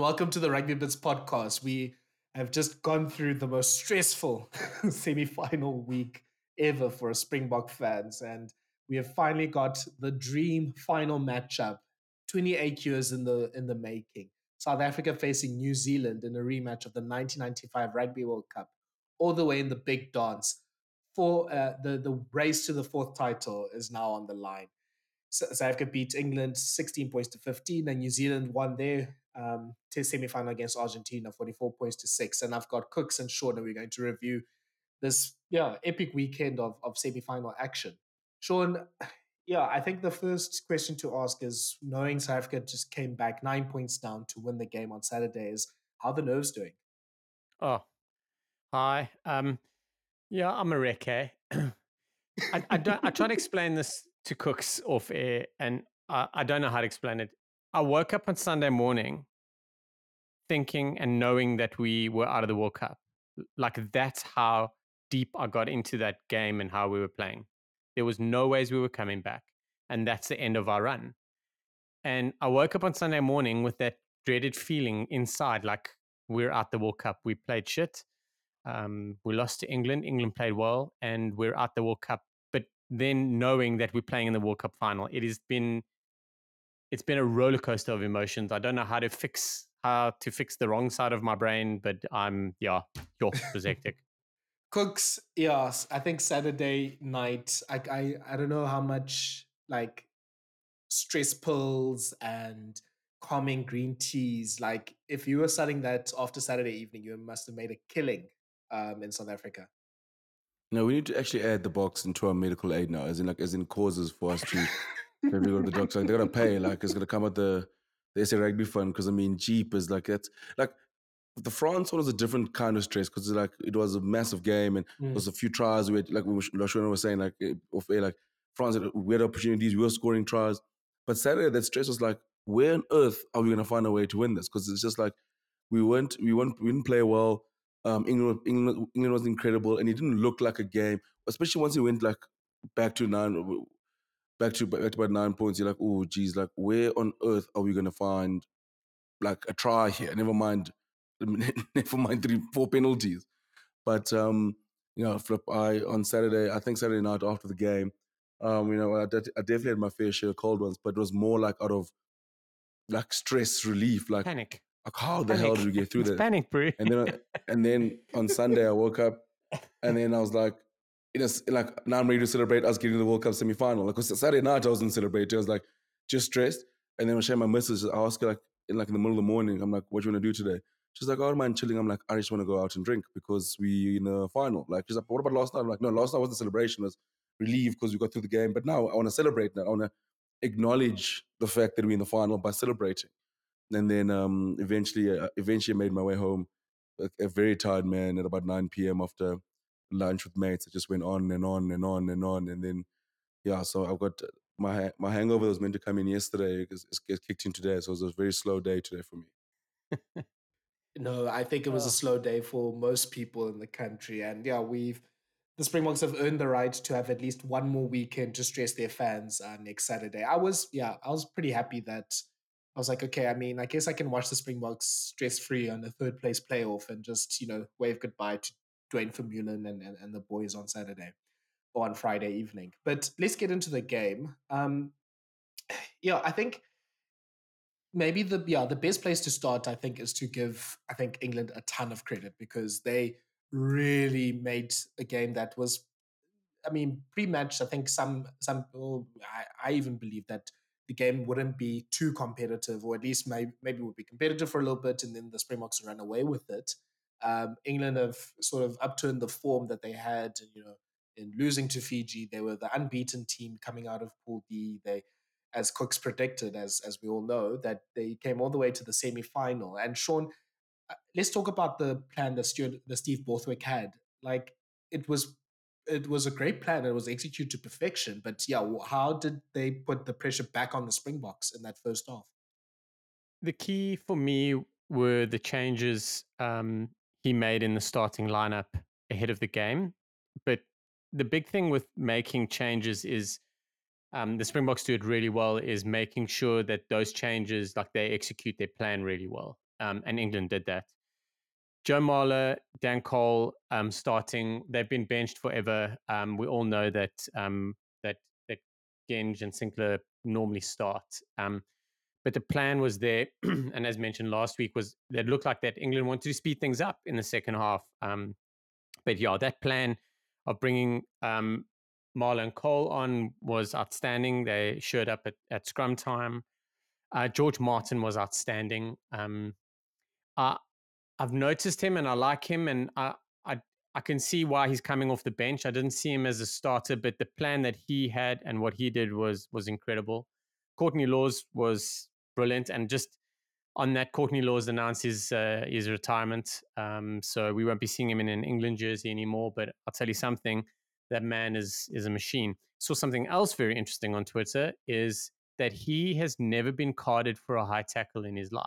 and welcome to the Rugby Bits podcast. We have just gone through the most stressful semi final week ever for Springbok fans, and we have finally got the dream final matchup 28 years in the in the making. South Africa facing New Zealand in a rematch of the 1995 Rugby World Cup, all the way in the big dance. For uh, the the race to the fourth title is now on the line. South Africa beat England 16 points to 15, and New Zealand won their um, to semi final against Argentina 44 points to six. And I've got Kooks and Shaun, and we're going to review this yeah epic weekend of of semi final action. Shaun, yeah, I think the first question to ask is knowing South Africa just came back nine points down to win the game on Saturday is how the nerves doing? Oh, hi. Um, yeah, I'm a wreck, eh? I, I, don't, I try to explain this to Kooks off air, and I, I don't know how to explain it. I woke up on Sunday morning thinking and knowing that we were out of the World Cup. Like that's how deep I got into that game and how we were playing. There was no ways we were coming back. And that's the end of our run. And I woke up on Sunday morning with that dreaded feeling inside like we're out the World Cup. We played shit. Um, we lost to England. England played well, and we're out the World Cup. But then knowing that we're playing in the World Cup final, it has been it's been a roller coaster of emotions. I don't know how to fix how to fix the wrong side of my brain, but I'm yeah, you're hectic. Kooks, yes. I think Saturday night. I, I I don't know how much like stress pills and calming green teas. Like if you were selling that after Saturday evening, you must have made a killing um, in South Africa. No, we need to actually add the Boks into our medical aid now, as in like as in causes for us to maybe go to the. Like, they're gonna pay, like it's gonna come out the the SA rugby fund because I mean, cheap is like that's like the France one was a different kind of stress because like it was a massive game and mm. there was a few tries. We had, like Lashona was saying, like eh, off air, like France we had weird opportunities. We were scoring tries, but Saturday that stress was like, where on earth are we going to find a way to win this? Because it's just like we weren't, we weren't, we didn't play well. Um, England, England, England was incredible, and it didn't look like a game. Especially once he went like back to nine, back to back to about nine points. You're like, oh, geez, like where on earth are we going to find like a try here? Never mind never mind three, four penalties. But um, you know, flip. I on Saturday, I think Saturday night after the game, um, you know, I, de- I definitely had my fair share of cold ones, but it was more like out of like stress relief, like panic. Like how the hell did we get through that? Panic, bro. And then, and then on Sunday, I woke up, and then I was like, you know, like now I'm ready to celebrate us getting the World Cup semi final. Like, Saturday night I wasn't celebrating. I was like just stressed. And then I share my message. I ask her like in like in the middle of the morning, I'm like, "What do you want to do today?" She's like, oh, man, chilling. I'm like, I just want to go out and drink because we in the final. Like, she's like, what about last night? I'm like, no, last night wasn't celebration. It was relief because we got through the game. But now I want to celebrate now. I want to acknowledge the fact that we're in the final by celebrating. And then um, eventually, uh, eventually, I made my way home. A, a, very tired man at about 9 p.m. after lunch with mates. It just went on and on and on and on. And then, yeah, so I've got my my hangover was meant to come in yesterday. It's, it's kicked in today. So it was a very slow day today for me. No, I think it was oh. a slow day for most people in the country. And yeah, we've the Springboks have earned the right to have at least one more weekend to stress their fans uh, next Saturday. I was, yeah, I was pretty happy that I was like, okay, I mean, I guess I can watch the Springboks stress free on the third place playoff and just, you know, wave goodbye to Duane Vermeulen and, and, and the boys on Saturday or on Friday evening. But let's get into the game. Um, yeah, I think maybe the yeah the best place to start i think is to give i think england a ton of credit because they really made a game that was i mean pre-match i think some some I, I, even believe that the game wouldn't be too competitive or at least maybe maybe would be competitive for a little bit and then the springboks run away with it um, england have sort of upturned the form that they had you know in losing to fiji they were the unbeaten team coming out of pool d they as Kooks predicted, as as we all know, that they came all the way to the semi final. And Shaun, uh, let's talk about the plan that Stuart, the Steve Borthwick had. Like it was, it was a great plan. It was executed to perfection. But yeah, how did they put the pressure back on the Springboks in that first half? The key for me were the changes um, he made in the starting lineup ahead of the game. But the big thing with making changes is um, the Springboks do it really well is making sure that those changes, like they execute their plan really well. um, and England did that. Joe Marler, Dan Cole um, starting. They've been benched forever. Um, we all know that um, that that Genge and Sinckler normally start. Um, but the plan was there, and as mentioned last week, was that looked like that England wanted to speed things up in the second half. Um, but yeah, that plan of bringing um, Marler and Cole on was outstanding. They showed up at, at scrum time. Uh, George Martin was outstanding. Um, uh, I've noticed him and I like him, and I, I I can see why he's coming off the bench. I didn't see him as a starter, but the plan that he had and what he did was was incredible. Courtney Lawes was brilliant, and just on that, Courtney Lawes announced his uh, his retirement. Um, so we won't be seeing him in an England jersey anymore. But I'll tell you something: that man is is a machine. Saw something else very interesting on Twitter is that he has never been carded for a high tackle in his life.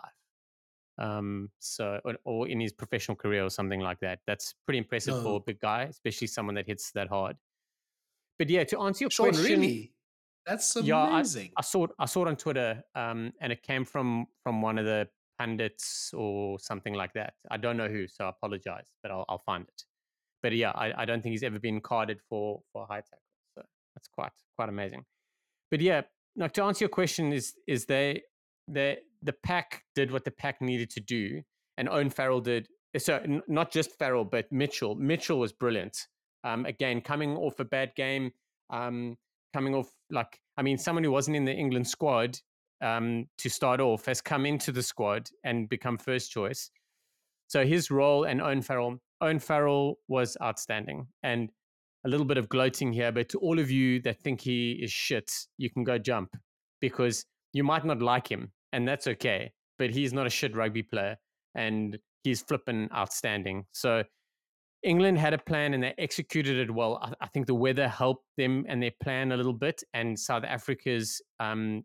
Um, so or, or in his professional career or something like that. That's pretty impressive no. for a big guy, especially someone that hits that hard. But yeah, to answer your Shaun, question, really? That's amazing. Yeah, I, I, saw it. I saw it on Twitter, um, and it came from from one of the pundits or something like that. I don't know who, so I apologize, but I'll, I'll find it. But yeah, I, I, don't think he's ever been carded for for high tackle, so that's quite quite amazing. But yeah, now to answer your question, is is they the the pack did what the pack needed to do, and Owen Farrell did. So n- not just Farrell, but Mitchell. Mitchell was brilliant. Um, again, coming off a bad game, um, coming off like I mean, someone who wasn't in the England squad um, to start off has come into the squad and become first choice. So his role and Owen Farrell, Owen Farrell was outstanding. And a little bit of gloating here, but to all of you that think he is shit, you can go jump because you might not like him, and that's okay. But he's not a shit rugby player, and he's flipping outstanding. So England had a plan and they executed it well. I, I, think the weather helped them and their plan a little bit, and South Africa's um,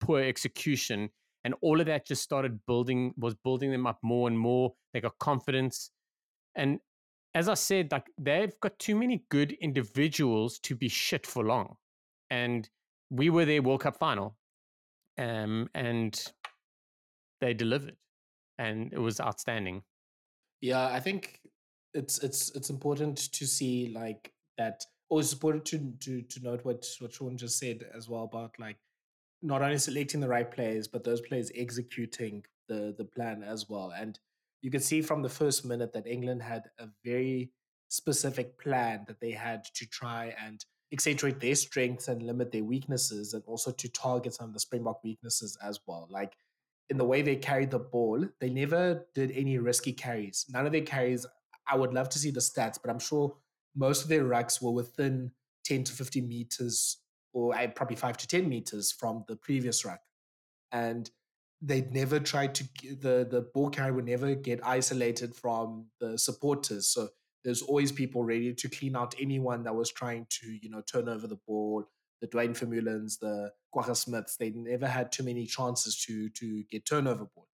poor execution and all of that just started building was building them up more and more. They got confidence, and as I said, like they've got too many good individuals to be shit for long, and we were their World Cup final, um, and they delivered, and it was outstanding. Yeah, I think it's it's it's important to see like that or it's important to to to note what what Shaun just said as well about like not only selecting the right players but those players executing the the plan as well. And you can see from the first minute that England had a very specific plan that they had to try and accentuate their strengths and limit their weaknesses and also to target some of the Springbok weaknesses as well. Like in the way they carried the ball they never did any risky carries. None of their carries I would love to see the stats, but I'm sure most of their rucks were within 10 to 15 meters or eh, probably 5 to 10 meters from the previous ruck. And they'd never tried to, the, the ball carrier would never get isolated from the supporters. So there's always people ready to clean out anyone that was trying to, you know, turn over the ball. The Duane Vermeulens, the Kwagga Smiths, they never had too many chances to to get turnover ball.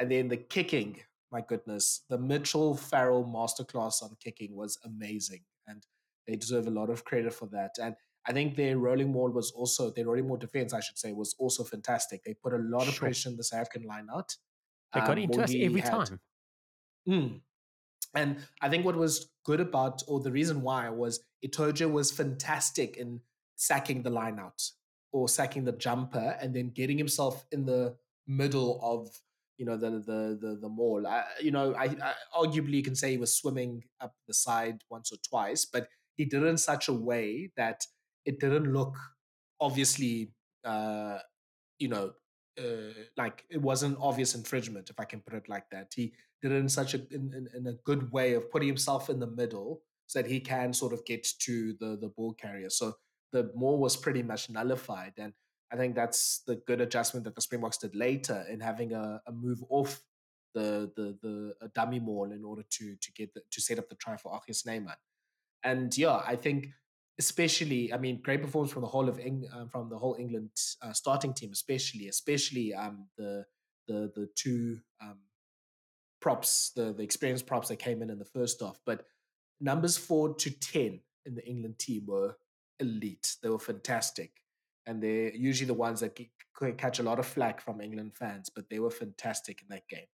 And then the kicking, my goodness, the Mitchell Farrell masterclass on kicking was amazing, and they deserve a lot of credit for that. And I think their rolling wall was also their rolling maul defense, I should say, was also fantastic. They put a lot of pressure in the South African lineout. They got um, into us every had, time. Mm, and I think what was good about, or the reason why, was Itoje was fantastic in sacking the lineout or sacking the jumper and then getting himself in the middle of you know the the the, the maul. I, you know, I, I, arguably you can say he was swimming up the side once or twice, but he did it in such a way that it didn't look obviously, uh, you know, uh, like it wasn't obvious infringement, if I can put it like that. He did it in such a in, in, in a good way of putting himself in the middle so that he can sort of get to the the ball carrier. So the maul was pretty much nullified and I think that's the good adjustment that the Springboks did later in having a, a move off the the the dummy maul in order to to get the, to set up the try for RG Snyman. And yeah, I think especially, I mean, great performance from the whole of Eng, uh, from the whole England uh, starting team, especially, especially um, the the the two um, props, the the experienced props that came in in the first half. But numbers four to ten in the England team were elite. They were fantastic and they're usually the ones that catch a lot of flack from England fans, but they were fantastic in that game.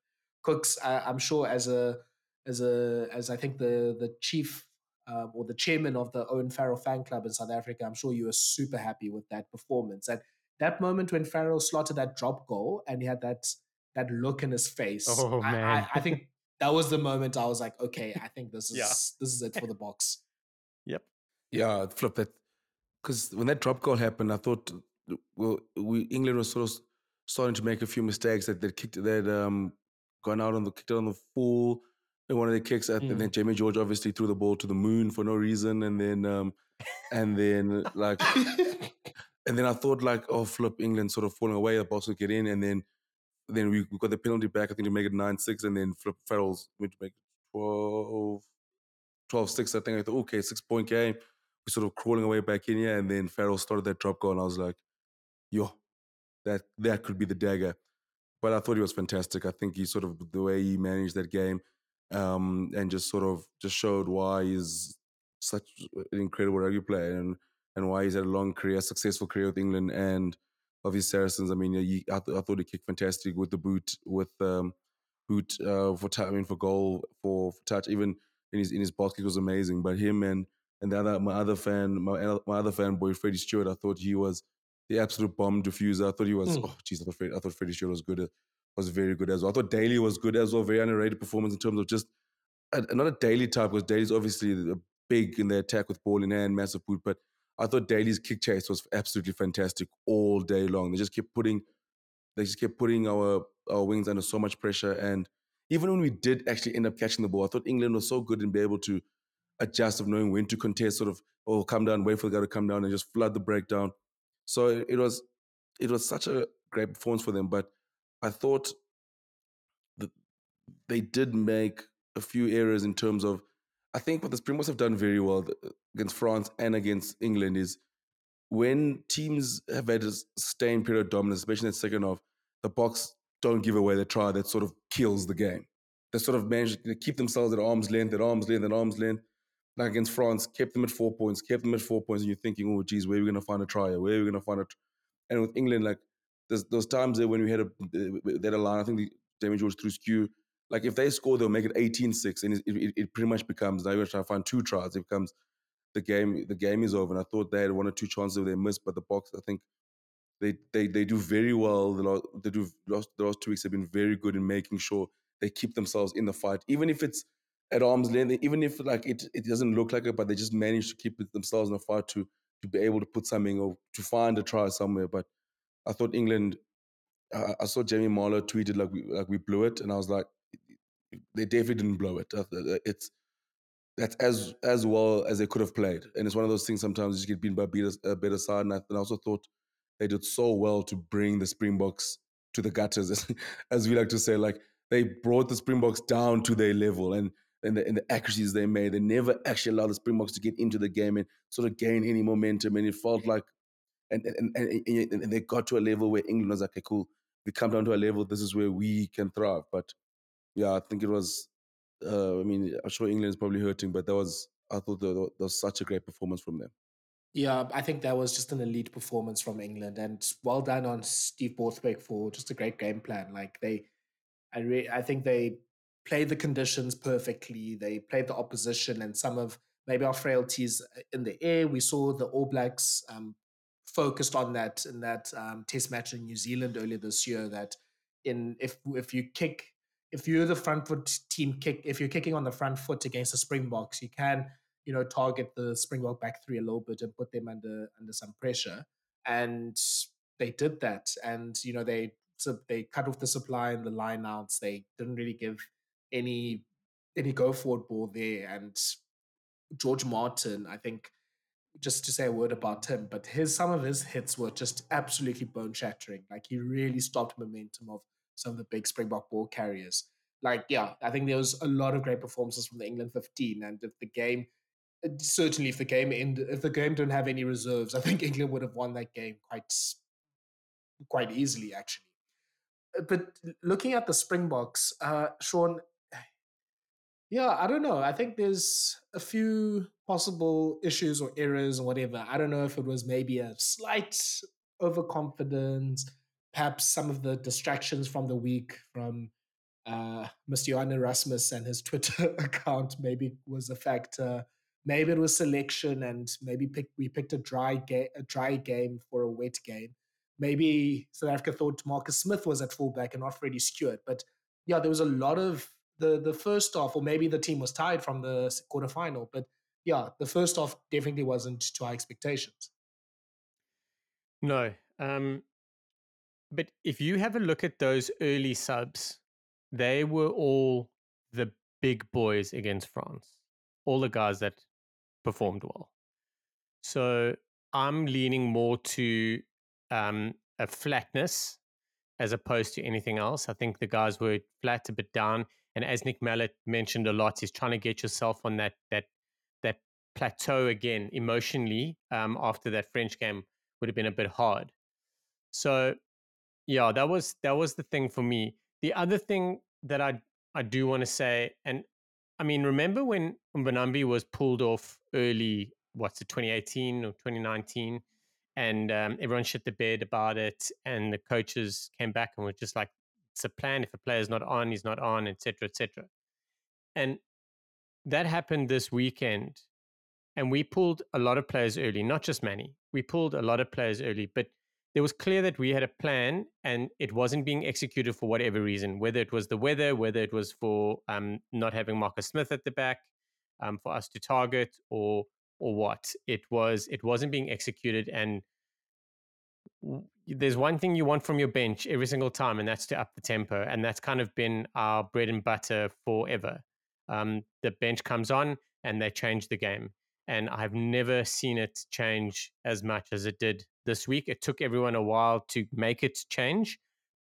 Kooks, I, I'm sure as a as a as I think the the chief uh, or the chairman of the Owen Farrell fan club in South Africa, I'm sure you were super happy with that performance. And that moment when Farrell slotted that drop goal and he had that that look in his face, Oh I, man. I, I think that was the moment I was like, okay, I think this is Yeah. this is it for the Boks. Yep. Yeah, flip that. Because when that drop goal happened, I thought, well, we England was sort of starting to make a few mistakes that they kicked, they'd um, gone out on the kicked on the full. And one of the kicks, at, and then Jamie George obviously threw the ball to the moon for no reason, and then um, and then like, and then I thought like, oh, flip, England sort of falling away, the boss would get in, and then then we, we got the penalty back. I think to make it nine six, and then flip Farrell's went to make it 12, 12 6. I think I thought, okay, six point game. Sort of crawling away back in here, and then Farrell started that drop goal, and I was like, yo, that that could be the dagger. But I thought he was fantastic. I think he sort of the way he managed that game, um, and just sort of just showed why he's such an incredible rugby player and and why he's had a long career, successful career with England and of his Saracens. I mean, he, I, th- I thought he kicked fantastic with the boot, with um, boot uh, for touch, I mean, for goal, for, for touch, even in his in his box kick was amazing. But him and and the other my other fan, my my other fan boy, Freddie Steward, I thought he was the absolute bomb diffuser. I thought he was. Mm. Oh, jeez, I thought Freddie, I thought Freddie Steward was good. uh, Was very good as well. I thought Daly was good as well. Very underrated performance in terms of just uh, not a Daly type because Daly's obviously big in the attack with ball in hand, massive boot. But I thought Daly's kick chase was absolutely fantastic all day long. They just kept putting, they just kept putting our our wings under so much pressure. And even when we did actually end up catching the ball, I thought England was so good in being able to adjust of knowing when to contest, sort of, oh, come down, wait for the guy to come down and just flood the breakdown. So it, was, it was such a great performance for them. But I thought that they did make a few errors in terms of, I think what the Springboks have done very well uh, against France and against England is when teams have had a sustained period of dominance, especially in the second half, the Boks don't give away the try that sort of kills the game. They sort of manage to keep themselves at arm's length, at arm's length, at arm's length. Like against France, kept them at four points, kept them at four points, and you're thinking, oh, geez, where are we going to find a try? Where are we going to find a? Tr-? And with England, like there's those times there when we had a had a line. I think the Jamie George threw skew. Like if they score, they'll make it 18-6, and it, it, it pretty much becomes now you're trying to find two tries. It becomes the game. The game is over. And I thought they had one or two chances they missed, but the Boks. I think they they they do very well. The last, they do last, the last two weeks have been very good in making sure they keep themselves in the fight, even if it's at arm's length, even if like it it doesn't look like it, but they just manage to keep it themselves in the fight to to be able to put something or to find a try somewhere. But I thought England. I, I saw Jamie Marlowe tweeted like we like we blew it, and I was like, they definitely didn't blow it. It's that's as as well as they could have played, and it's one of those things. Sometimes you just get beaten by a better, a better side, and I, and I also thought they did so well to bring the Springboks to the gutters, as, as we like to say. Like they brought the Springboks down to their level, and and the, and the accuracies they made. They never actually allowed the Springboks to get into the game and sort of gain any momentum. And it felt like, and and and, and, they got to a level where England was like, okay, cool. We come down to a level. This is where we can thrive. But yeah, I think it was. Uh, I mean, I'm sure England is probably hurting, but that was. I thought that, that was such a great performance from them. Yeah, I think that was just an elite performance from England, and well done on Steve Borthwick for just a great game plan. Like they, I re- I think they played the conditions perfectly. They played the opposition and some of maybe our frailties uh, in the air. We saw the All Blacks um, focused on that in that um, Test match in New Zealand earlier this year. That in if if you kick if you're the front foot team kick if you're kicking on the front foot against the Springboks, you can you know target the Springbok back three a little bit and put them under under some pressure. And they did that, and you know they so they cut off the supply and the line outs. They didn't really give any any go forward ball there. And George Martin, I think, just to say a word about him, but his some of his hits were just absolutely bone shattering. Like he really stopped momentum of some of the big Springbok ball carriers. Like, yeah, I think there was a lot of great performances from the England 15. And if the game certainly if the game ended if the game didn't have any reserves, I think England would have won that game quite quite easily actually. Uh, But looking at the Springboks, uh, Shaun, yeah, I don't know. I think there's a few possible issues or errors or whatever. I don't know if it was maybe a slight overconfidence, perhaps some of the distractions from the week from uh, Mr. Johan Erasmus and his Twitter account maybe was a factor. Maybe it was selection, and maybe pick, we picked a dry game, a dry game for a wet game. Maybe South Africa thought Marcus Smith was at fullback and not Freddie Steward. But yeah, there was a lot of the the first off, or maybe the team was tied from the quarterfinal. But yeah, the first off definitely wasn't to our expectations. No. Um, but if you have a look at those early subs, they were all the big boys against France, all the guys that performed well. So I'm leaning more to um, a flatness as opposed to anything else. I think the guys were flat, a bit down, and as Nick Mallett mentioned a lot, is trying to get yourself on that that that plateau again emotionally um, after that French game would have been a bit hard. So yeah, that was that was the thing for me. The other thing that I I do want to say, and I mean, remember when Mbonambi was pulled off early? What's it, 2018 or 2019? And um, everyone shit the bed about it, and the coaches came back and were just like, "It's a plan. If a player's not on, he's not on, etc., etc." And that happened this weekend, and we pulled a lot of players early, not just Manie. We pulled a lot of players early, but there was clear that we had a plan and it wasn't being executed for whatever reason, whether it was the weather, whether it was for um, not having Marcus Smith at the back um, for us to target or or what. It was it wasn't being executed and there's one thing you want from your bench every single time, and that's to up the tempo. And that's kind of been our bread and butter forever. Um, the bench comes on and they change the game and I've never seen it change as much as it did this week. It took everyone a while to make it change,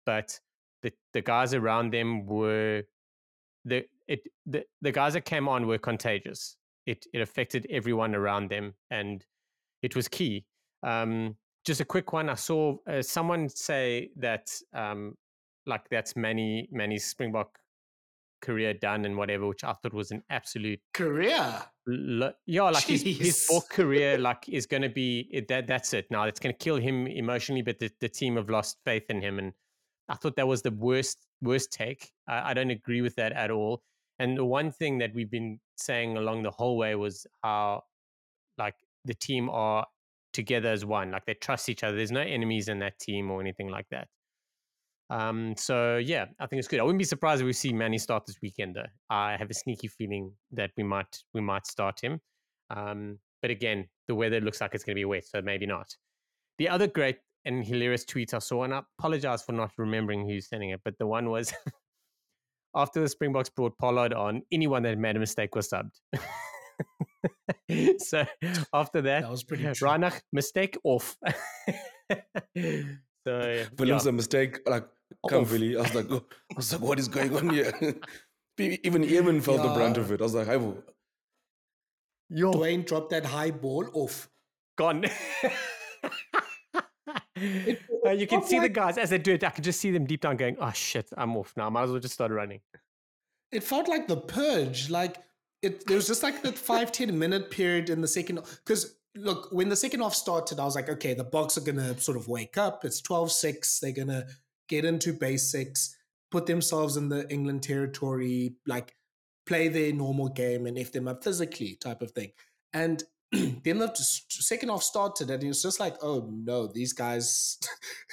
but the the guys around them were the it the, the guys that came on were contagious. It it affected everyone around them, and it was key. Um, just a quick one. I saw uh, someone say that um, like that's many many Springbok career done and whatever, which I thought was an absolute career. Lo- yeah, like his, his full career, like is going to be that. That's it. Now it's going to kill him emotionally, but the, the team have lost faith in him, and I thought that was the worst worst take. I, I don't agree with that at all. And the one thing that we've been saying along the whole way was how, like, the team are together as one. Like they trust each other. There's no enemies in that team or anything like that. Um, so yeah, I think it's good. I wouldn't be surprised if we see Manie start this weekend. Though. I have a sneaky feeling that we might we might start him. Um, but again, the weather looks like it's going to be wet, so maybe not. The other great and hilarious tweet I saw, and I apologize for not remembering who's sending it, but the one was after the Springboks brought Pollard on, anyone that made a mistake was subbed. so after that, that was pretty Reinach, mistake off. so Willem's yeah. a mistake. Like can't oh. really. I was like, oh. I was like, what is going on here? Even Eben felt yeah. the brunt of it. I was like, hi, Yo. Duane dropped that high ball off. Gone. it, uh, you can see like, the guys as they do it. I can just see them deep down going, "Oh shit, I'm off now. I might as well just start running." It felt like the purge. Like it, there was just like that five ten minute period in the second. Because look, when the second half started, I was like, okay, the Boks are gonna sort of wake up. It's 12-6. They're gonna get into basics, put themselves in the England territory, like play their normal game and if them up physically type of thing. And then the second half started and it was just like, oh no, these guys,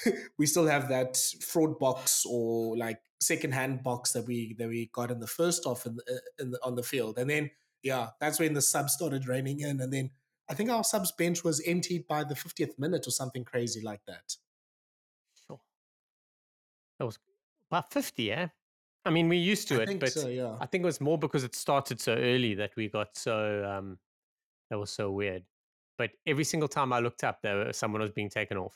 we still have that fraud box or like second hand box that we that we got in the first off in, the, in the, on the field. And then yeah, that's when the subs started raining in. And then I think our subs bench was emptied by the 50th minute or something crazy like that. Sure, that was about 50, yeah? I mean, we're used to I it, but so, yeah. I think it was more because it started so early that we got so, um, that was so weird. But every single time I looked up, there someone was being taken off.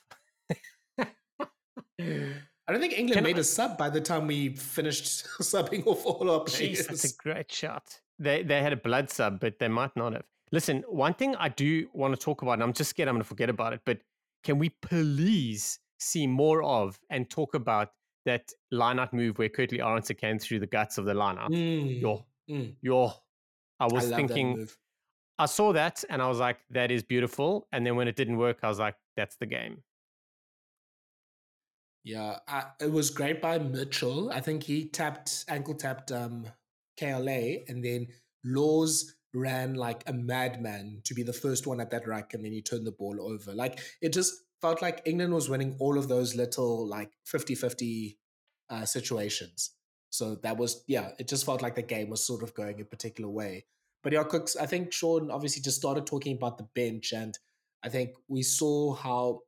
I don't think England Can made I... a sub by the time we finished subbing off all our players. Jeez, that's a great shot. They they had a blood sub, but they might not have. Listen, one thing I do want to talk about, and I'm just scared I'm going to forget about it, but can we please see more of and talk about that lineout move where Kurt-Lee Arendse came through the guts of the lineup. Mm. Yo, mm. yo. I was I thinking, I saw that and I was like, that is beautiful. And then when it didn't work, I was like, that's the game. Yeah, it was great by Mitchell. I think he tapped ankle tapped um, KLA, and then Lawes ran like a madman to be the first one at that ruck, and then he turned the ball over. Like it just felt like England was winning all of those little like 50-50 uh, situations. So that was yeah, it just felt like the game was sort of going a particular way. But yeah, Kooks, I think Shaun obviously just started talking about the bench, and I think we saw how.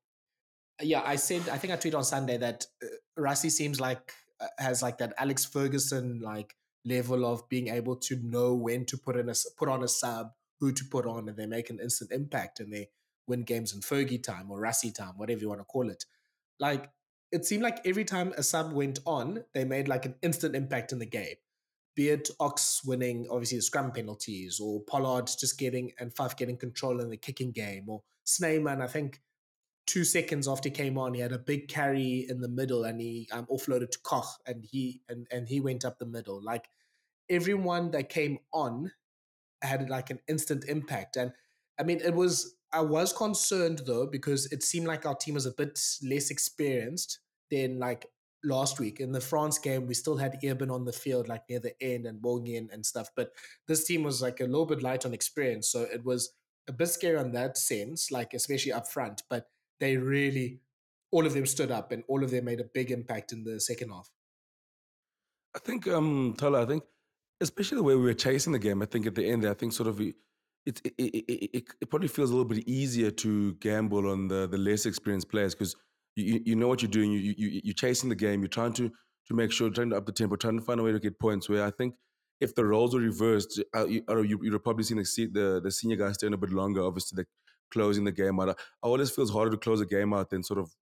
Yeah, I said I think I tweeted on Sunday that uh, Rassie seems like uh, has like that Alex Ferguson like level of being able to know when to put in a put on a sub, who to put on, and they make an instant impact and they win games in Fergie time or Rassie time, whatever you want to call it. Like it seemed like every time a sub went on, they made like an instant impact in the game. Be it Ox winning, obviously the scrum penalties, or Pollard just getting and Fife getting control in the kicking game, or Snyman, I think two seconds after he came on, he had a big carry in the middle and he um, offloaded to Koch and he and, and he went up the middle. Like everyone that came on had like an instant impact. And I mean, it was I was concerned though because it seemed like our team was a bit less experienced than like last week in the France game. We still had Eben on the field like near the end and Morgan and stuff, but this team was like a little bit light on experience, so it was a bit scary on that sense, like especially up front. But they really, all of them stood up and all of them made a big impact in the second half. I think, um, I think, especially the way we were chasing the game, I think at the end, there, I think sort of it, it, it, it, it probably feels a little bit easier to gamble on the, the less experienced players because you, you know what you're doing. You, you, you're chasing the game. You're trying to, to make sure, trying to up the tempo, trying to find a way to get points. Where I think if the roles were reversed, uh, you, you'd have probably seen the, the, the senior guys staying a bit longer, obviously, the closing the game out. Uh, oh, I always feels harder to close a game out than sort of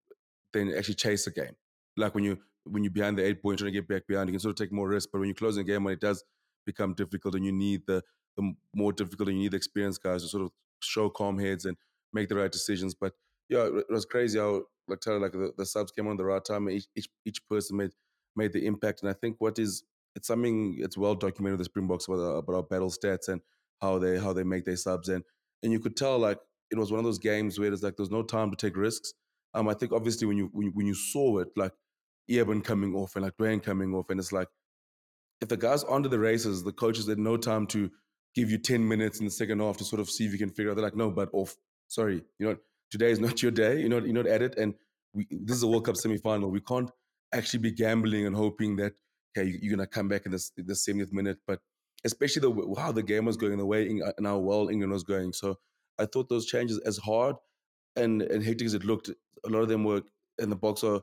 than actually chase a game. Like when you when you're behind the eight point trying to get back behind, you can sort of take more risk. But when you're closing a game, when it does become difficult, and you need the the more difficult, and you need the experienced guys to sort of show calm heads and make the right decisions. But yeah, it was crazy how like tell like the, the subs came on the right time. Each, each each person made made the impact, and I think what is it's something it's well documented the Springboks about, about our battle stats and how they how they make their subs and and you could tell like it was one of those games where it's like there's no time to take risks. Um, I think obviously when you when you, when you saw it, like Eben coming off and like Duane coming off, and it's like if the guys onto the races, the coaches had no time to give you 10 minutes in the second half to sort of see if you can figure out. They're like, no, but off. Sorry, you know, today is not your day. You're not you're not at it, and we, this is a World Cup semi final. We can't actually be gambling and hoping that okay, you're gonna come back in the the 70th minute, but especially the how the game was going, the way and how well England was going. So I thought those changes, as hard and, and hectic as it looked, a lot of them were in the box are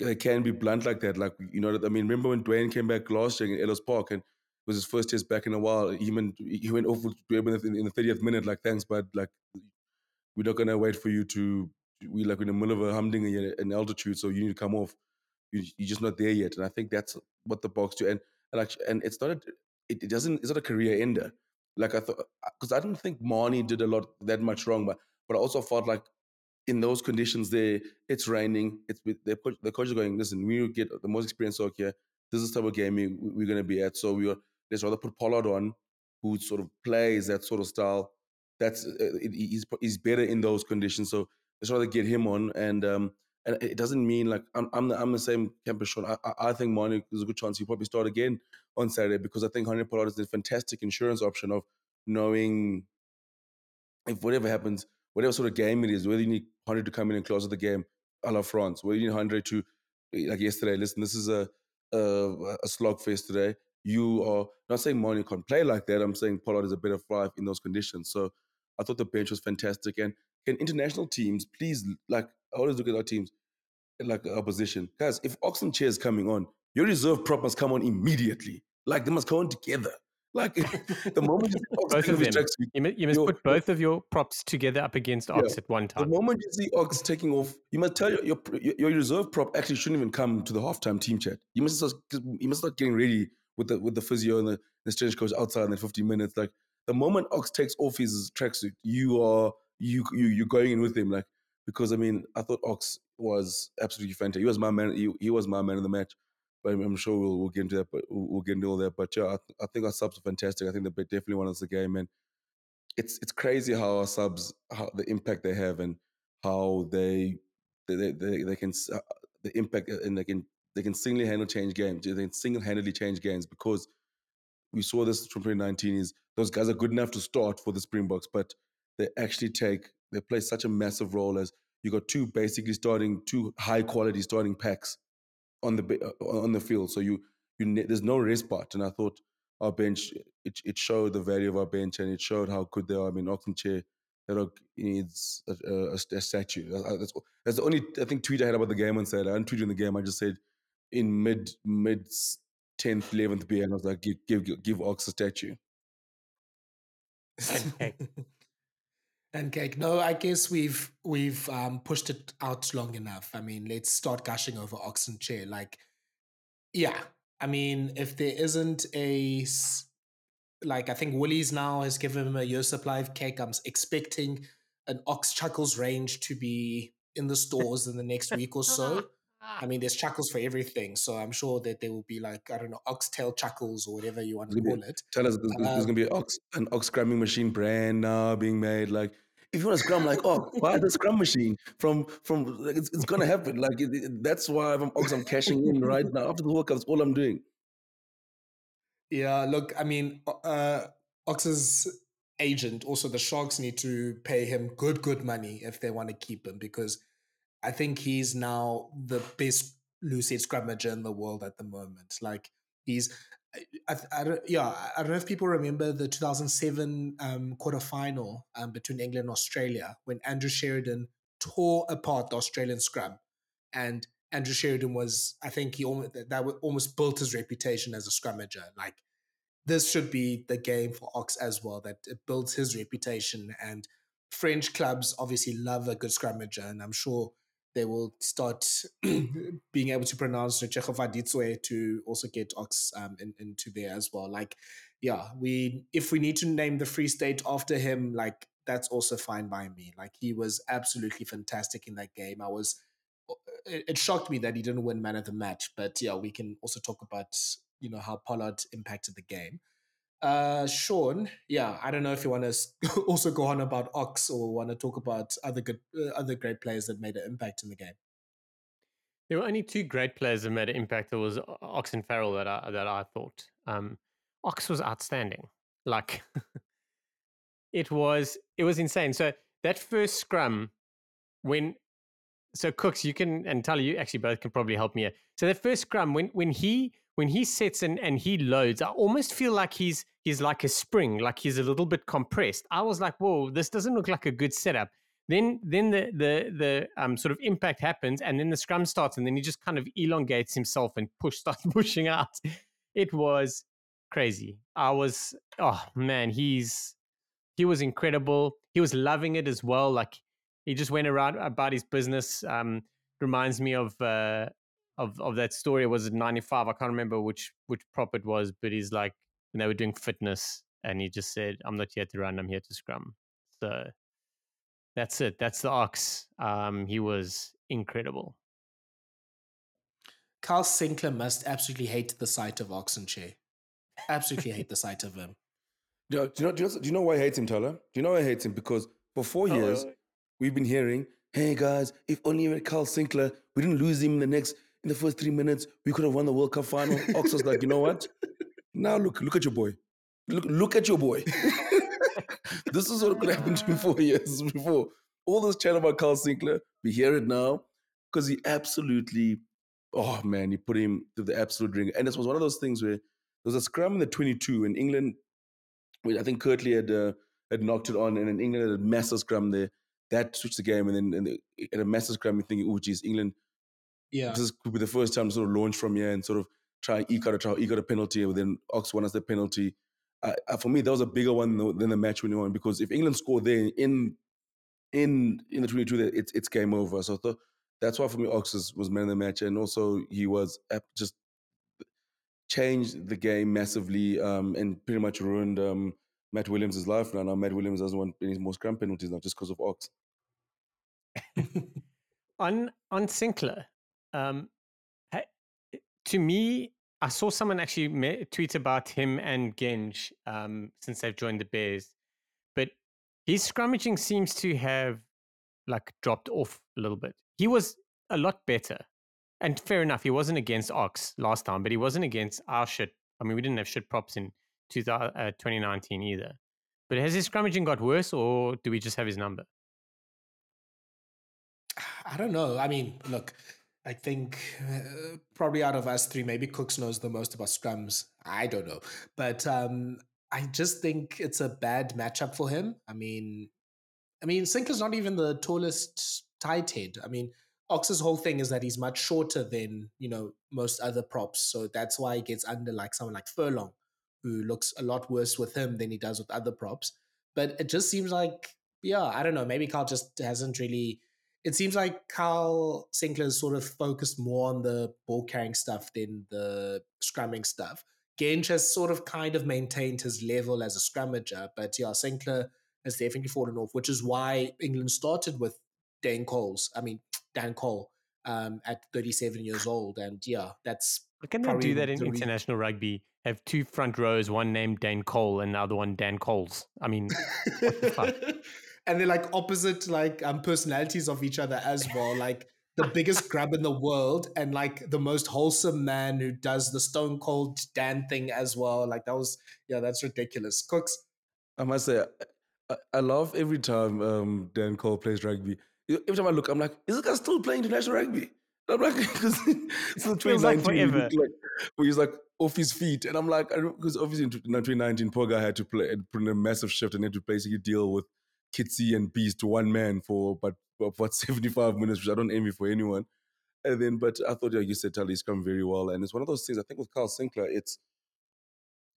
they can be blunt like that. Like you know, I mean, remember when Duane came back last year in Ellis Park and it was his first test back in a while. He went he went off with in the thirtieth minute. Like thanks, but like we're not gonna wait for you to. We like in the middle of a humdinger in altitude, so you need to come off. You, are just not there yet, and I think that's what the Boks do. And and actually, and it's not a, it, it doesn't it's not a career ender like I thought, because uh, I didn't think Manie did a lot that much wrong, but but I also felt like in those conditions, there it's raining. It's the coach, the coach is going. Listen, we get the most experienced soccer. This is the type of game we, we're going to be at. So we are let's rather put Pollard on, who sort of plays that sort of style. That's uh, he's he's better in those conditions. So let's rather get him on and. um and it doesn't mean like I'm I'm the, I'm the same camp as Shaun. I, I think Manie is a good chance he'll probably start again on Saturday because I think Handré Pollard is a fantastic insurance option of knowing if whatever happens, whatever sort of game it is, whether you need Handré to come in and close the game, a la France, whether you need Handré to, eh, like yesterday, listen, this is a a, a slogfest today. You are not saying Manie can't play like that. I'm saying Pollard is a better five in those conditions. So I thought the bench was fantastic. And can international teams please, like, I always look at our teams, like opposition. Guys, if Ox Nché is coming on, your reserve prop must come on immediately. Like they must come on together. Like the moment you see Ox both of them. Tracks, you, must, you must put both of your props together up against Ox yeah, at one time. The moment you see Ox taking off, you must tell your, your, your reserve prop actually shouldn't even come to the halftime team chat. You must start, you must start getting ready with the with the physio and the, the strength coach outside in the 15 minutes. Like the moment Ox takes off his tracksuit, you are you you you're going in with him. Like because I mean, I thought Ox was absolutely fantastic. He was my man. He, he was my man in the match but I'm sure we'll, we'll get into that. But we'll, get into all that. But yeah, I, I think our subs are fantastic. I think they definitely won us the game, and it's it's crazy how our subs, how the impact they have, and how they they they, they can. Uh, the impact uh, and they can they can single handedly change games. They can single handedly change games because we saw this from 2019 is those guys are good enough to start for the Springboks, but they actually take they play such a massive role as you got two basically starting two high quality starting packs on the uh, on the field. So you you there's no respite, and I thought our bench it it showed the value of our bench and it showed how good they are. I mean, Ox Nché that needs a, a, a statue. That's, that's the only I think tweet I had about the game on Saturday. I didn't tweet in the game. I just said in mid mid tenth, eleventh BA, and I was like, give give give Ox a statue. And cake. No, I guess we've we've um, pushed it out long enough. I mean, let's start gushing over Ox Nché. Like, yeah. I mean, if there isn't a like I think Woolies now has given him a year supply of cake. I'm expecting an Ox Chuckles range to be in the stores in the next week or so. I mean, there's chuckles for everything, so I'm sure that there will be like I don't know oxtail chuckles or whatever you want to call it. Tell us, there's, there's going to be an ox, an ox scrumming machine brand now being made. Like, if you want to scrum, like, oh, buy the scrum machine from from. Like, it's, it's going to happen. Like, it, it, that's why I'm ox. I'm cashing in right now after the World Cup. That's all I'm doing. Yeah, look, I mean, uh, Ox's agent, also the Sharks need to pay him good, good money if they want to keep him because I think he's now the best loosehead scrummager in the world at the moment. Like he's, I, I, I don't, yeah, I don't know if people remember the 2007 um, quarterfinal um, between England and Australia when Andrew Sheridan tore apart the Australian scrum, and Andrew Sheridan was, I think he almost that almost built his reputation as a scrummager. Like this should be the game for Ox as well. That it builds his reputation, and French clubs obviously love a good scrummager, and I'm sure they will start being able to pronounce Chekhovaditswe to also get Ox um, in, into there as well. Like, yeah, we if we need to name the Free State after him, like that's also fine by me. Like he was absolutely fantastic in that game. I was it, it shocked me that he didn't win man of the match. But yeah, we can also talk about you know how Pollard impacted the game. Uh, Shaun, yeah, I don't know if you want to also go on about Ox or want to talk about other good, uh, other great players that made an impact in the game. There were only two great players that made an impact. It was Ox and Farrell that I that I thought. Um, Ox was outstanding. Like it was, it was insane. So that first scrum, when so Kooks, you can and Tully, you actually both can probably help me here. So the first scrum, when when he when he sets and, and he loads, I almost feel like he's he's like a spring, like he's a little bit compressed. I was like, whoa, this doesn't look like a good setup. Then then the the the um sort of impact happens and then the scrum starts and then he just kind of elongates himself and push starts pushing out. It was crazy. I was oh man, he's he was incredible. He was loving it as well. Like he just went around about his business. Um, reminds me of uh, of of that story. Was it ninety five? I can't remember which which prop it was, but he's like when they were doing fitness, and he just said, "I'm not here to run. I'm here to scrum." So that's it. That's the ox. Um, he was incredible. Carl Sinckler must absolutely hate the sight of Ox Nché. Absolutely hate the sight of him. Do you, know, do, you know, do you know why I hate him, Tyler? Do you know why I hate him? Because for four years, oh, we've been hearing, hey guys, if only we had Carl Sinckler, we didn't lose him in the next in the first three minutes, we could have won the World Cup final. Ox was like, you know what? Now look, look at your boy. Look, look at your boy. this is what could happen to me four years before. All this chat about Carl Sinckler, we hear it now because he absolutely, oh man, he put him to the absolute ring. And this was one of those things where there was a scrum in the 22 in England. Which I think Kurt-Lee had uh, had knocked it on, and in England had a massive scrum there that switched the game, and then and a massive scrum, you're thinking, oh, geez, England. Yeah, this could be the first time to sort of launch from here and sort of try eke out a try, eke out a penalty, and then Ox won us the penalty. Uh, for me, that was a bigger one than the match winning one because if England scored there in in in the 22, it's it's game over. So th- that's why for me, Ox was, was man of the match, and also he was just changed the game massively um, and pretty much ruined um, Matt Williams' life now. Now Matt Williams doesn't want any more scrum penalties now just because of Ox. on on Sinckler, um, to me, I saw someone actually tweet about him and Genge um, since they've joined the Bears, but his scrummaging seems to have like dropped off a little bit. He was a lot better and fair enough, he wasn't against Ox last time, but he wasn't against our shit. I mean, we didn't have shit props in 2000, uh, 2019 either. But has his scrummaging got worse, or do we just have his number? I don't know. I mean, look, I think uh, probably out of us three, maybe Kooks knows the most about scrums. I don't know, but um, I just think it's a bad matchup for him. I mean, I mean, Sinckler's not even the tallest tight head. I mean, Ox's whole thing is that he's much shorter than you know most other props, so that's why he gets under like someone like Furlong, who looks a lot worse with him than he does with other props. But it just seems like, yeah, I don't know. Maybe Carl just hasn't really. It seems like Carl Sinckler is sort of focused more on the ball carrying stuff than the scrumming stuff. Genge has sort of kind of maintained his level as a scrummager, but yeah, Sinckler has definitely fallen off, which is why England started with Dan Coles. I mean, Dan Cole um, at 37 years old. And yeah, that's. Can they do that in international re- rugby? Have two front rows, one named Dan Cole and the other one Dan Coles. I mean, and they're like opposite like um, personalities of each other as well. Like the biggest grab in the world and like the most wholesome man who does the stone cold Dan thing as well. Like that was yeah, that's ridiculous. Kooks. I must say, I, I love every time um, Dan Cole plays rugby every time I look, I'm like, is this guy still playing international rugby? I'm like, because it's the 2019 like, where he's like off his feet, and I'm like, because obviously in 2019, poor guy had to play and put in a massive shift and had to basically deal with Kitsy and Beast to one man for but what 75 minutes, which I don't envy for anyone. And then, but I thought, yeah, you said Tali's come very well, and it's one of those things. I think with Carl Sinckler, it's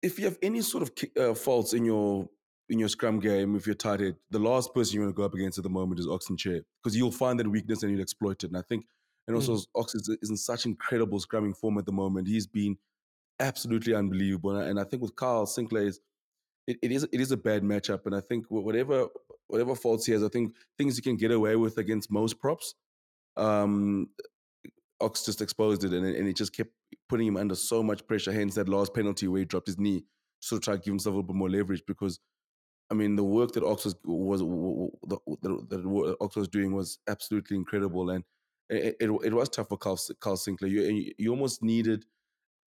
if you have any sort of uh, faults in your in your scrum game, if you're tight head, the last person you want to go up against at the moment is Ox Nché because you'll find that weakness and you'll exploit it. And I think, and also mm. Ox is, is, in such incredible scrumming form at the moment. He's been absolutely unbelievable. And I think with Carl Sinckler, is, it, it is it is a bad matchup. And I think whatever whatever faults he has, I think things you can get away with against most props. Um, Ox just exposed it, and, and it just kept putting him under so much pressure. Hence that last penalty where he dropped his knee, sort of try to give himself a little bit more leverage because I mean, the work that Ox was, was the, the, Ox was doing was absolutely incredible, and it, it, it was tough for Carl, Carl Sinckler. You you almost needed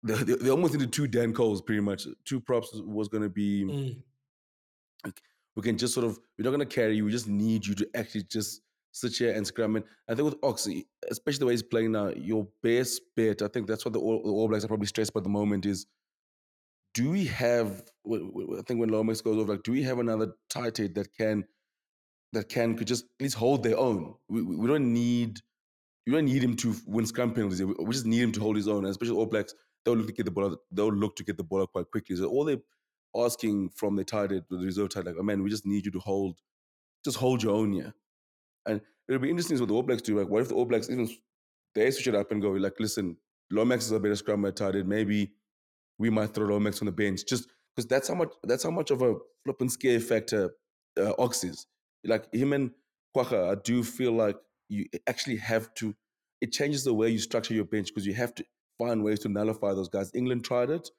they, they almost needed two Dan Coles, pretty much. Two props was going to be. Mm. Like, we can just sort of we're not going to carry you. We just need you to actually just sit here and scrum. And I think with Ox, especially the way he's playing now, your best bet. I think that's what the All, the All Blacks are probably stressed by the moment is do we have? I think when Lomax goes over, like, do we have another tight head that can that can could just at least hold their own? We, we don't need you don't need him to win scrum penalties. We just need him to hold his own. And especially All Blacks, they'll look to get the ball. They'll look to get the ball quite quickly. So all they're asking from the head, the reserve tight, like, oh man, we just need you to hold, just hold your own here. And it'll be interesting what the All Blacks do. Like, what if the All Blacks even they switch it up and go like, listen, Lomax is a better scrum at. Maybe we might throw Lomax on the bench just because that's how much that's how much of a flipping scare factor uh, Ox is. Like him and Kwagga, I do feel like you actually have to. It changes the way you structure your bench because you have to find ways to nullify those guys. England tried it,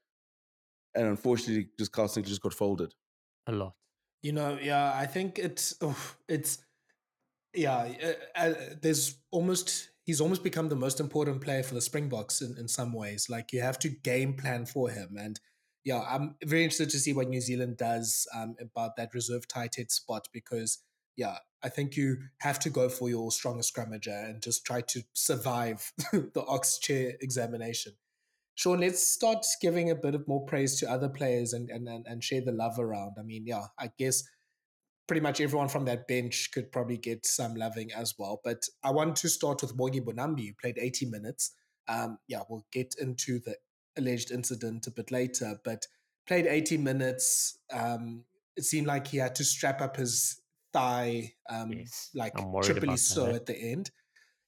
and unfortunately, just Carl Sinckler just got folded a lot. You know, yeah, I think it's oh, it's yeah. Uh, uh, there's almost he's almost become the most important player for the Springboks in, in some ways. Like you have to game plan for him. And yeah, I'm very interested to see what New Zealand does um, about that reserve tight head spot because yeah, I think you have to go for your strongest scrummager and just try to survive the Ox Nché examination. Shaun, let's start giving a bit of more praise to other players and, and, and, and share the love around. I mean, yeah, I guess pretty much everyone from that bench could probably get some loving as well. But I want to start with Bongi Mbonambi, who played 80 minutes. Um, yeah, we'll get into the alleged incident a bit later, but played 80 minutes. Um, it seemed like he had to strap up his thigh, um, yes, like triply so at the end.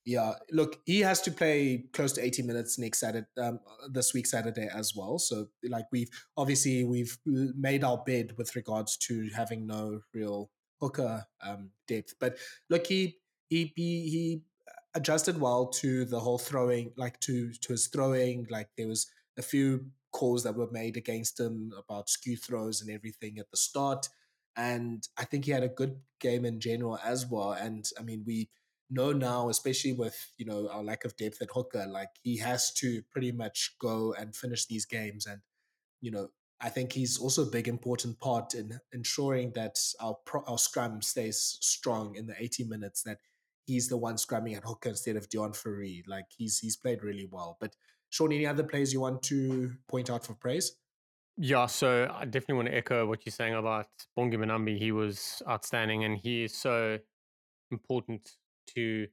Yeah, look, he has to play close to 80 minutes next Saturday, um, this week Saturday as well. So, like, we've obviously we've made our bed with regards to having no real hooker um, depth. But look, he he he, he adjusted well to the whole throwing, like to to his throwing. Like there was a few calls that were made against him about skew throws and everything at the start. And I think he had a good game in general as well. And I mean, we know now, especially with you know our lack of depth at hooker, like he has to pretty much go and finish these games. And you know, I think he's also a big important part in ensuring that our pro- our scrum stays strong in the 80 minutes. That he's the one scrumming at hooker instead of Deon Fourie. Like he's he's played really well. But Shaun, any other players you want to point out for praise? Yeah, so I definitely want to echo what you're saying about Bongi Mbonambi. He was outstanding and he is so important to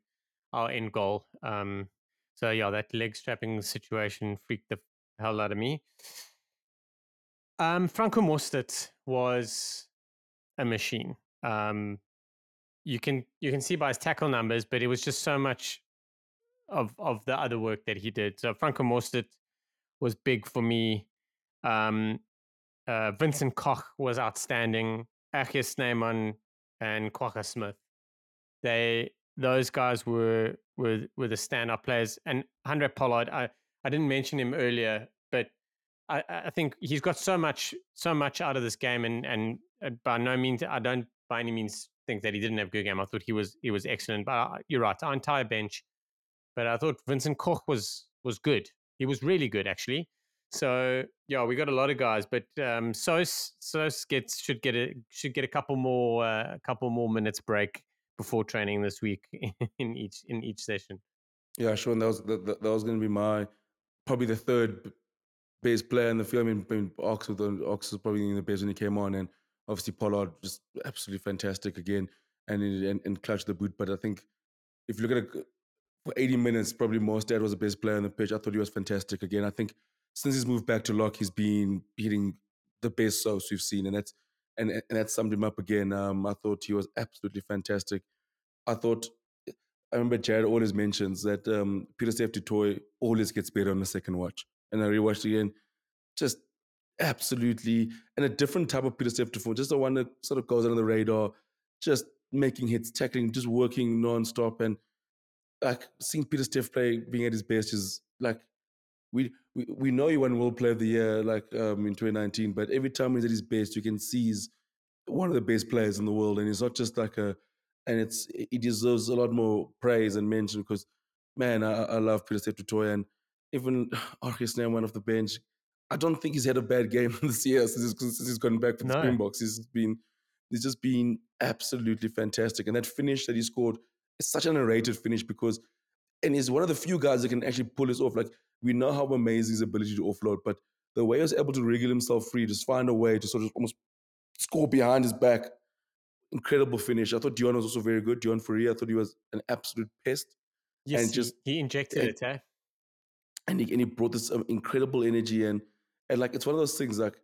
our end goal. Um, so yeah, that leg strapping situation freaked the hell out of me. Um, Franco Mostert was a machine. Um, you can you can see by his tackle numbers, but it was just so much of of the other work that he did. So Franco Mostert was big for me. Um, uh, Vincent Koch was outstanding. RG Snyman and Kwagga Smith. They those guys were were were the standout players. And Handré Pollard, I, I didn't mention him earlier, but I, I think he's got so much so much out of this game and and uh, by no means I don't by any means think that he didn't have a good game. I thought he was he was excellent. But uh, you're right, our entire bench. But I thought Vincent Koch was was good. He was really good actually. So yeah, we got a lot of guys, but um, Sos Sos gets should get a should get a couple more uh, a couple more minutes break before training this week in each in each session. Yeah, Shaun, that was that, that was going to be my probably the third best player in the field. I mean, Ox, Ox was probably the best when he came on, and obviously Pollard just absolutely fantastic again, and and, and clutch the boot. But I think if you look at it for 80 minutes, probably Mostert was the best player on the pitch. I thought he was fantastic again. I think since he's moved back to lock, he's been hitting the best shots we've seen, and that's and and that summed him up again. Um, I thought he was absolutely fantastic. I thought I remember Jared always mentions that um, Pieter-Steph du Toit always gets better on the second watch, and I rewatched again, just absolutely and a different type of Pieter-Steph du Toit, just the one that sort of goes under the radar, just making hits, tackling, just working non-stop, and like seeing Pieter-Steph play being at his best is like we, we we know he won World Player of the Year like um, in 2019, but every time he's at his best, you can see he's one of the best players in the world, and he's not just like a. And it's he deserves a lot more praise and mention because, man, I, I love Pieter-Steph du Toit and even RG Snyman off the bench. I don't think he's had a bad game this year since he's, since he's gone back for the no. Springboks. He's been he's just been absolutely fantastic, and that finish that he scored is such an underrated finish because, and he's one of the few guys that can actually pull this off. Like we know how amazing his ability to offload, but the way he was able to wriggle himself free, just find a way to sort of almost score behind his back. Incredible finish. I thought Deon was also very good. Deon Fourie, I thought he was an absolute pest. Yes, and just he, injected and, it, eh? And he, and he brought this um, incredible energy and and like it's one of those things like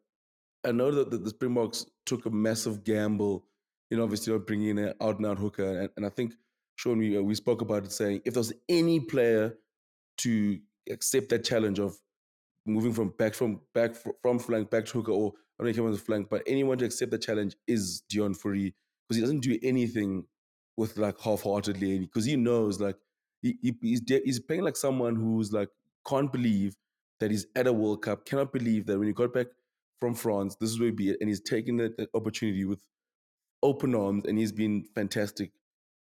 I know that the, the Springboks took a massive gamble, you know, obviously bringing in an out and out hooker, and, and I think Shaun, we uh, we spoke about it saying if there's any player to accept that challenge of moving from back from back from flank back to hooker or I don't know if he flank, but anyone to accept the challenge is Deon Fourie because he doesn't do anything with like half-heartedly because he knows like he, he he's de- he's playing like someone who's like can't believe that he's at a World Cup, cannot believe that when he got back from France, this is where he be, and he's taken that, that opportunity with open arms, and he's been fantastic,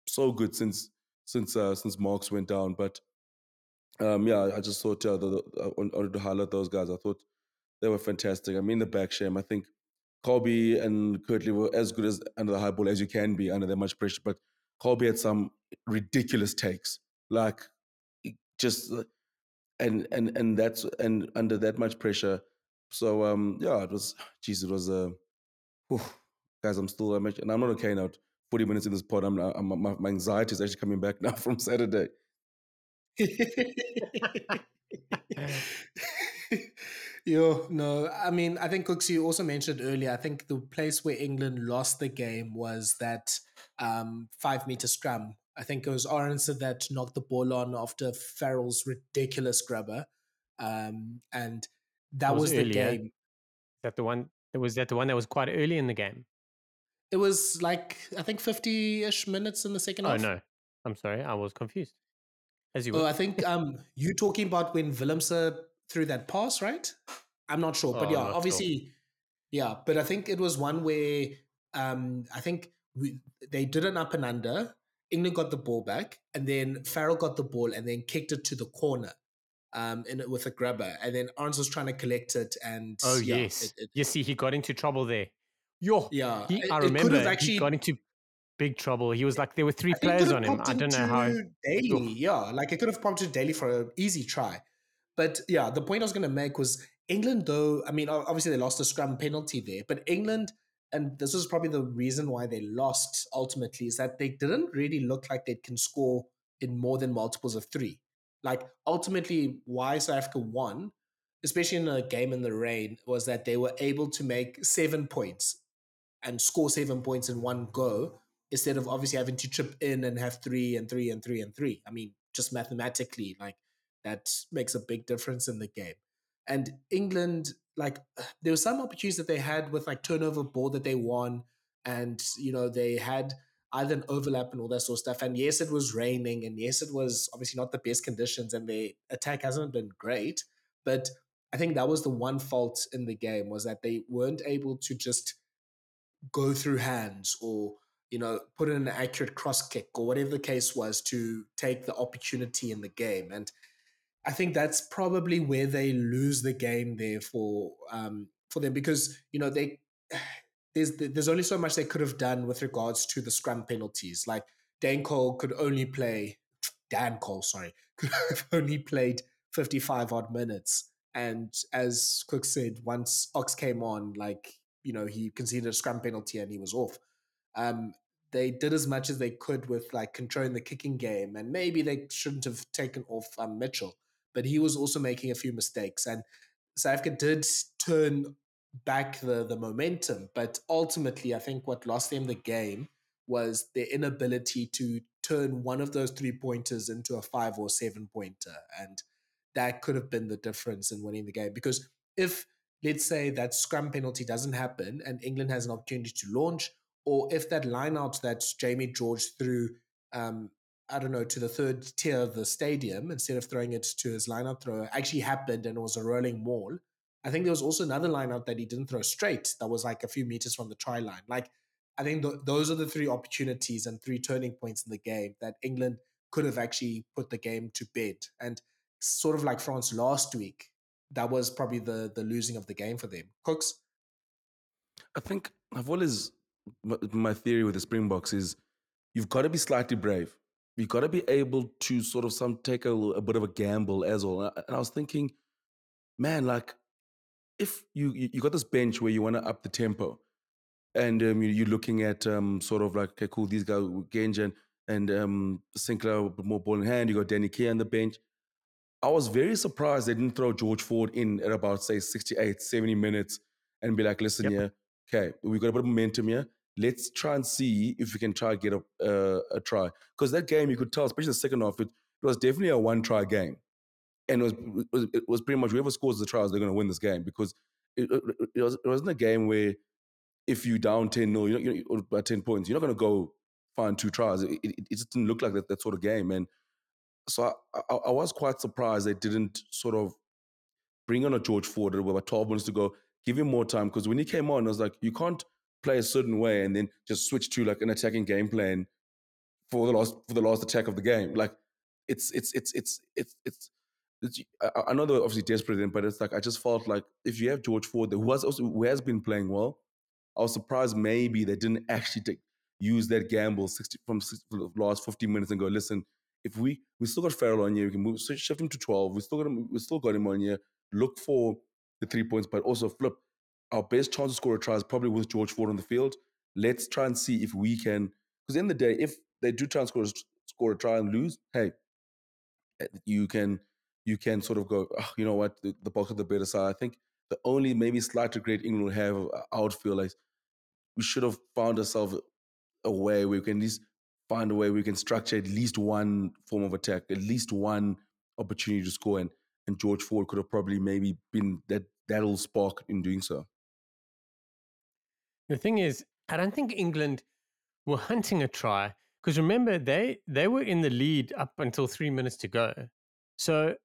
so good since since uh, since Marx went down. But um, yeah, I just thought uh, the, the, I wanted to highlight those guys. I thought they were fantastic. I mean, the back shame. I think Kolbe and Kurt-Lee were as good as under the high ball as you can be under that much pressure. But Kolbe had some ridiculous takes, like just uh, and and and that's and under that much pressure. So um, yeah, it was. Jeez, it was. Uh, whew, guys, I'm still. I'm and I'm not okay now. Forty minutes in this pod, I'm, I'm my, my anxiety is actually coming back now from Saturday. Yo, no, I mean, I think Kooks, you also mentioned earlier, I think the place where England lost the game was that um, five meter scrum. I think it was Arendse that knocked the ball on after Farrell's ridiculous grubber. Um, and that was, was the game. That the one? that Was that the one that was quite early in the game? It was like, I think 50 ish minutes in the second oh, half. Oh, no. I'm sorry. I was confused. As you oh, I think um, you talking about when Willemse threw that pass, right? I'm not sure, but oh, yeah, obviously, sure. yeah. But I think it was one where um, I think we, they did an up and under, England got the ball back, and then Farrell got the ball and then kicked it to the corner um, in, with a grubber, and then Arns was trying to collect it, and oh yeah, yes, it, it, you see, he got into trouble there. Yo, yeah, he, I remember actually he got into big trouble. He was like there were three I players on him. I don't know how. Daly, yeah, like it could have prompted Daly for an easy try. But yeah, the point I was going to make was England, though. I mean, obviously they lost a scrum penalty there, but England, and this was probably the reason why they lost ultimately, is that they didn't really look like they can score in more than multiples of three. Like ultimately, why South Africa won, especially in a game in the rain, was that they were able to make seven points and score seven points in one go instead of obviously having to chip in and have three and three and three and three. I mean, just mathematically, like that makes a big difference in the game. And England, like there were some opportunities that they had with like turnover ball that they won, and you know they had either an overlap and all that sort of stuff. And yes, it was raining, and yes, it was obviously not the best conditions, and the attack hasn't been great. But I think that was the one fault in the game was that they weren't able to just go through hands or you know put in an accurate cross kick or whatever the case was to take the opportunity in the game. And i think that's probably where they lose the game there for um for them because you know they there's there's only so much they could have done with regards to the scrum penalties. Like Dan Cole could only play Dan Cole sorry could have only played 55 odd minutes. And as Cook said once Ox came on like you know he conceded a scrum penalty and he was off um they did as much as they could with like controlling the kicking game and maybe they shouldn't have taken off um, Mitchell but he was also making a few mistakes and South Africa did turn back the the momentum but ultimately I think what lost them the game was their inability to turn one of those three pointers into a five or seven pointer and that could have been the difference in winning the game because if let's say that scrum penalty doesn't happen and England has an opportunity to launch, or if that line out that Jamie George threw, um, I don't know, to the third tier of the stadium instead of throwing it to his line out thrower actually happened and it was a rolling maul. I think there was also another line out that he didn't throw straight that was like a few meters from the try line. Like, I think th- those are the three opportunities and three turning points in the game that England could have actually put the game to bed. And sort of like France last week, that was probably the the losing of the game for them. Kooks. I think I've always my- theory with the Springboks is you've got to be slightly brave. You've got to be able to sort of some take a, a bit of a gamble as well. And I was thinking, man, like if you you got this bench where you want to up the tempo, and um, you, you're looking at um, sort of like okay, cool, these guys Genge and, and um, Sinckler more ball in hand. You got Danny Care on the bench. I was very surprised they didn't throw George Ford in at about say 68, 70 minutes and be like, listen Yep. here, okay, we've got a bit of momentum here. Let's try and see if we can try get a, uh, a try. Because that game, you could tell, especially the second half, it, it was definitely a one try game. And it was, it was, it was pretty much whoever scores the tries, they're going to win this game because it, it, was, it wasn't a game where if you down 10 0, you're not, you're, by 10 points, you're not going to go find two tries. It, it, it just didn't look like that, that sort of game. And so I, I, I was quite surprised they didn't sort of bring on a George Ford with about 12 minutes to go, give him more time. Because when he came on, I was like, you can't play a certain way and then just switch to like an attacking game plan for the last for the last attack of the game. Like it's it's it's it's it's it's. it's I, I know they're obviously desperate, then, but it's like I just felt like if you have George Ford, who has also who has been playing well, I was surprised maybe they didn't actually take, use that gamble 60 from 60, for the last 15 minutes and go, listen, if we we still got Farrell on here, we can move shift him to 12. We still got him, we still got him on here. Look for the three points, but also flip. Our best chance to score a try is probably with George Ford on the field. Let's try and see if we can. Because in the day, if they do try and score a, score a try and lose, hey, eh, you can you can sort of go, oh, you know what, the, the bulk of the better side. I think the only maybe slight regret England would have, uh, I would feel like we should have found ourselves a way where we can at least find a way we can structure at least one form of attack, at least one opportunity to score. And, and George Ford could have probably maybe been that that little spark in doing so. The thing is, I don't think England were hunting a try because remember they they were in the lead up until three minutes to go. So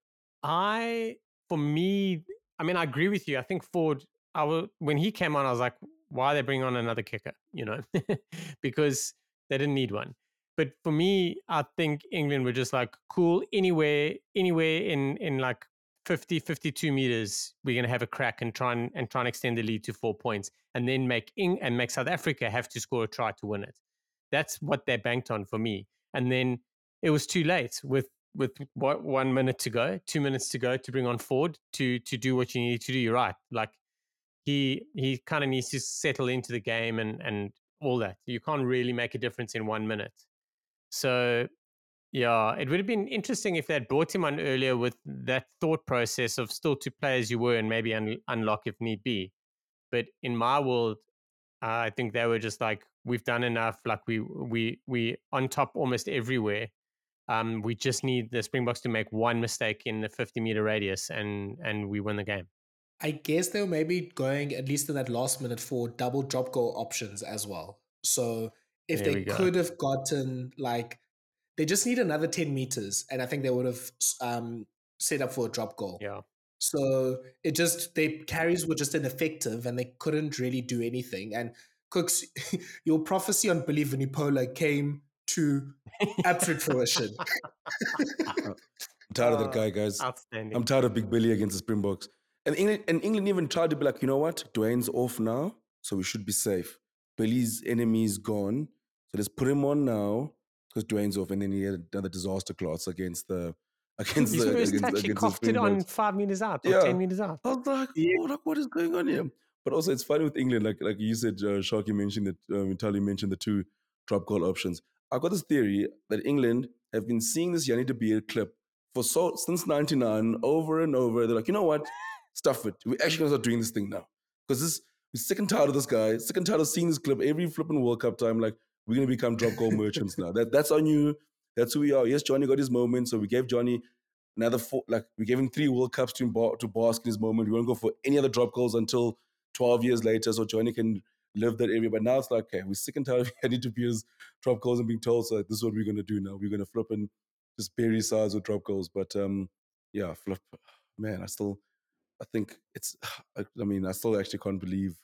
I, for me, I mean, I agree with you. I think Ford. I will, when he came on, I was like, why are they bringing on another kicker? You know, because they didn't need one. But for me, I think England were just like cool anywhere, anywhere in in like 50, 52 meters, we're going to have a crack and try and, and try and extend the lead to four points, and then make Eng- and make South Africa have to score a try to win it. That's what they banked on for me. And then it was too late with with what one minute to go, two minutes to go to bring on Ford to to do what you need to do. You're right. Like he he kind of needs to settle into the game and and all that. You can't really make a difference in one minute. So, yeah, it would have been interesting if they had brought him on earlier with that thought process of still to play as you were and maybe un- unlock if need be. But in my world, uh, I think they were just like, we've done enough. Like we we we on top almost everywhere. Um, we just need the Springboks to make one mistake in the 50 meter radius, and and we win the game. I guess they were maybe going at least in that last minute for double drop goal options as well. So if there they could have gotten like they just need another 10 meters and i think they would have um, set up for a drop goal. Yeah. So it just they carries were just ineffective and they couldn't really do anything. And Kooks your prophecy on billy vunipola came to absolute fruition. I'm tired of that guy guys. Outstanding. i'm tired of big billy against the springboks. And england and england even tried to be like you know what? Duane's off now so we should be safe. Billy's enemy is gone so let's put him on now because Duane's off, and then he had another disaster class against the against His the first against, touch, he coughed it on five meters out or yeah. ten meters out. I was like, oh, like, what is going on here? But also, it's funny with England, like like you said, uh, Sharky mentioned that um, Thala mentioned the two drop goal options. I've got this theory that England have been seeing this Jannie de Beer clip for so since '99 over and over. They're like, you know what, stuff it. We're actually gonna start doing this thing now because this we're sick and tired of this guy. Sick and tired of seeing this clip every flipping World Cup time. Like we're gonna become drop goal merchants now. That that's on you. That's who we are. Yes, Johnny got his moment, so we gave Johnny another four. Like we gave him three World Cups to to bask in his moment. We won't go for any other drop goals until 12 years later, so Johnny can live that area. But now it's like, okay, we're sick and tired of heading to Piers drop goals and being told, so this is what we're gonna do now. We're gonna flip and just bury sides with drop goals. But um, yeah, flip. Man, I still, I think it's. I, I mean, I still actually can't believe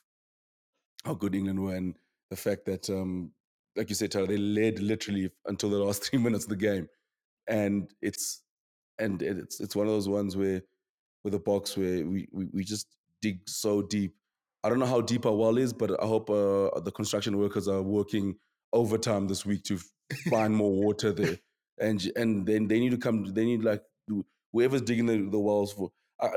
how good England were and the fact that um, like you said, Thala, they led literally until the last three minutes of the game, and it's and it's it's one of those ones where with a box where we, we we just dig so deep. I don't know how deep our well is, but I hope uh, the construction workers are working overtime this week to find more water there, and and then they need to come. They need like whoever's digging the, the wells for uh,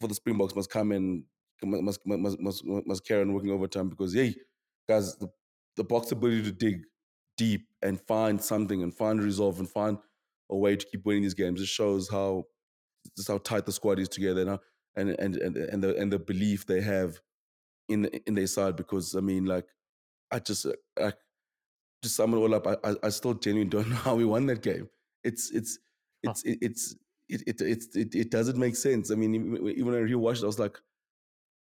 for the Springboks must come and must must must must carry on working overtime because hey, guys, the the Boks' ability to dig deep and find something and find resolve and find a way to keep winning these games. It shows how just how tight the squad is together now and and and and the and the belief they have in the, in their side. Because I mean, like, I just I just sum it all up. I I, still genuinely don't know how we won that game. It's it's it's huh. it, it's it, it, it, it, it doesn't make sense. I mean, even when I rewatched it, I was like,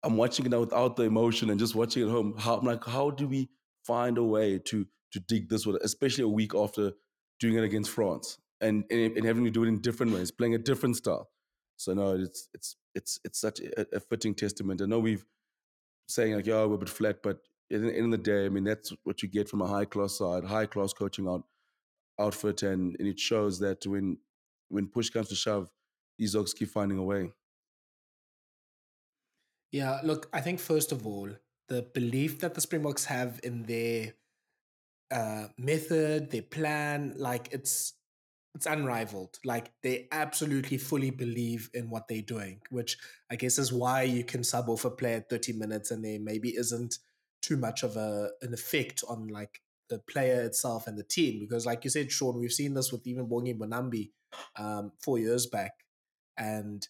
I'm watching it now without the emotion and just watching it at home. How I'm like, how do we find a way to to dig this one, especially a week after doing it against France and, and, and having to do it in different ways, playing a different style. So no, it's it's it's it's such a, a fitting testament. I know we've saying like, yeah, we're a bit flat, but in the end of the day, I mean, that's what you get from a high class side, high class coaching out, outfit, and, and it shows that when when push comes to shove, dogs keep finding a way. Yeah, look, I think first of all, the belief that the Springboks have in their uh, method, their plan, like it's it's unrivaled. Like they absolutely fully believe in what they're doing, which I guess is why you can sub off a player at 30 minutes and there maybe isn't too much of a an effect on like the player itself and the team. Because like you said, Shaun, we've seen this with even Bongi Mbonambi um, four years back. And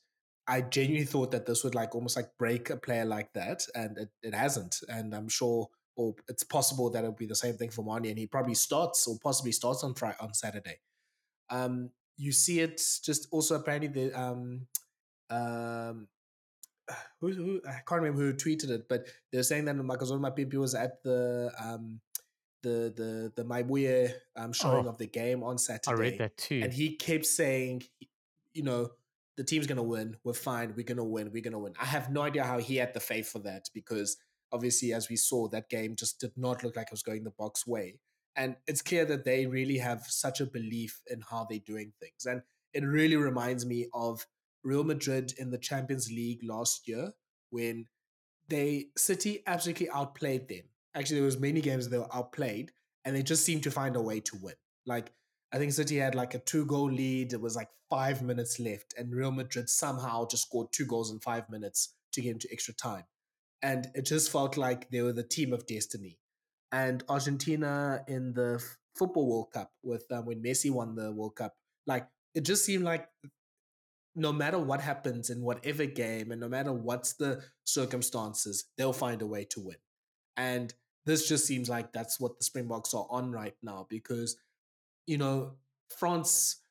I genuinely thought that this would like almost like break a player like that, and it, it hasn't. And I'm sure, or it's possible that it'll be the same thing for Manie, and he probably starts or possibly starts on Friday on Saturday. Um, you see it just also apparently the um, um, who, who I can't remember who tweeted it, but they're saying that Makazole Mapimpi was at the um the the the Maibuye um showing oh, of the game on Saturday. I read that too, and he kept saying, you know the team's to win. We're fine. We're to win. We're to win. I have no idea how he had the faith for that because obviously, as we saw, that game just did not look like it was going the Boks way. And it's clear that they really have such a belief in how they're doing things. And it really reminds me of Real Madrid in the Champions League last year when they City absolutely outplayed them. Actually, there was many games they were outplayed, and they just seemed to find a way to win. Like I think City had like a two goal lead. It was like five minutes left, and Real Madrid somehow just scored two goals in five minutes to get into extra time. And it just felt like they were the team of destiny. And Argentina in the football World Cup with um, when Messi won the World Cup, like it just seemed like no matter what happens in whatever game and no matter what's the circumstances, they'll find a way to win. And this just seems like that's what the Springboks are on right now because, you know, France,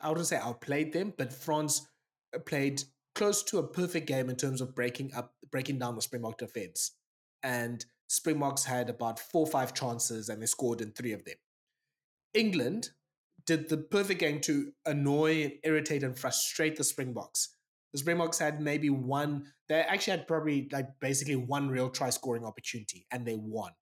I wouldn't say outplayed them, but France uh, played close to a perfect game in terms of breaking up, breaking down the Springbok defense. And Springboks had about four or five chances and they scored in three of them. England did the perfect game to annoy and irritate and frustrate the Springboks. The Springboks had maybe one, they actually had probably like basically one real try scoring opportunity and they won.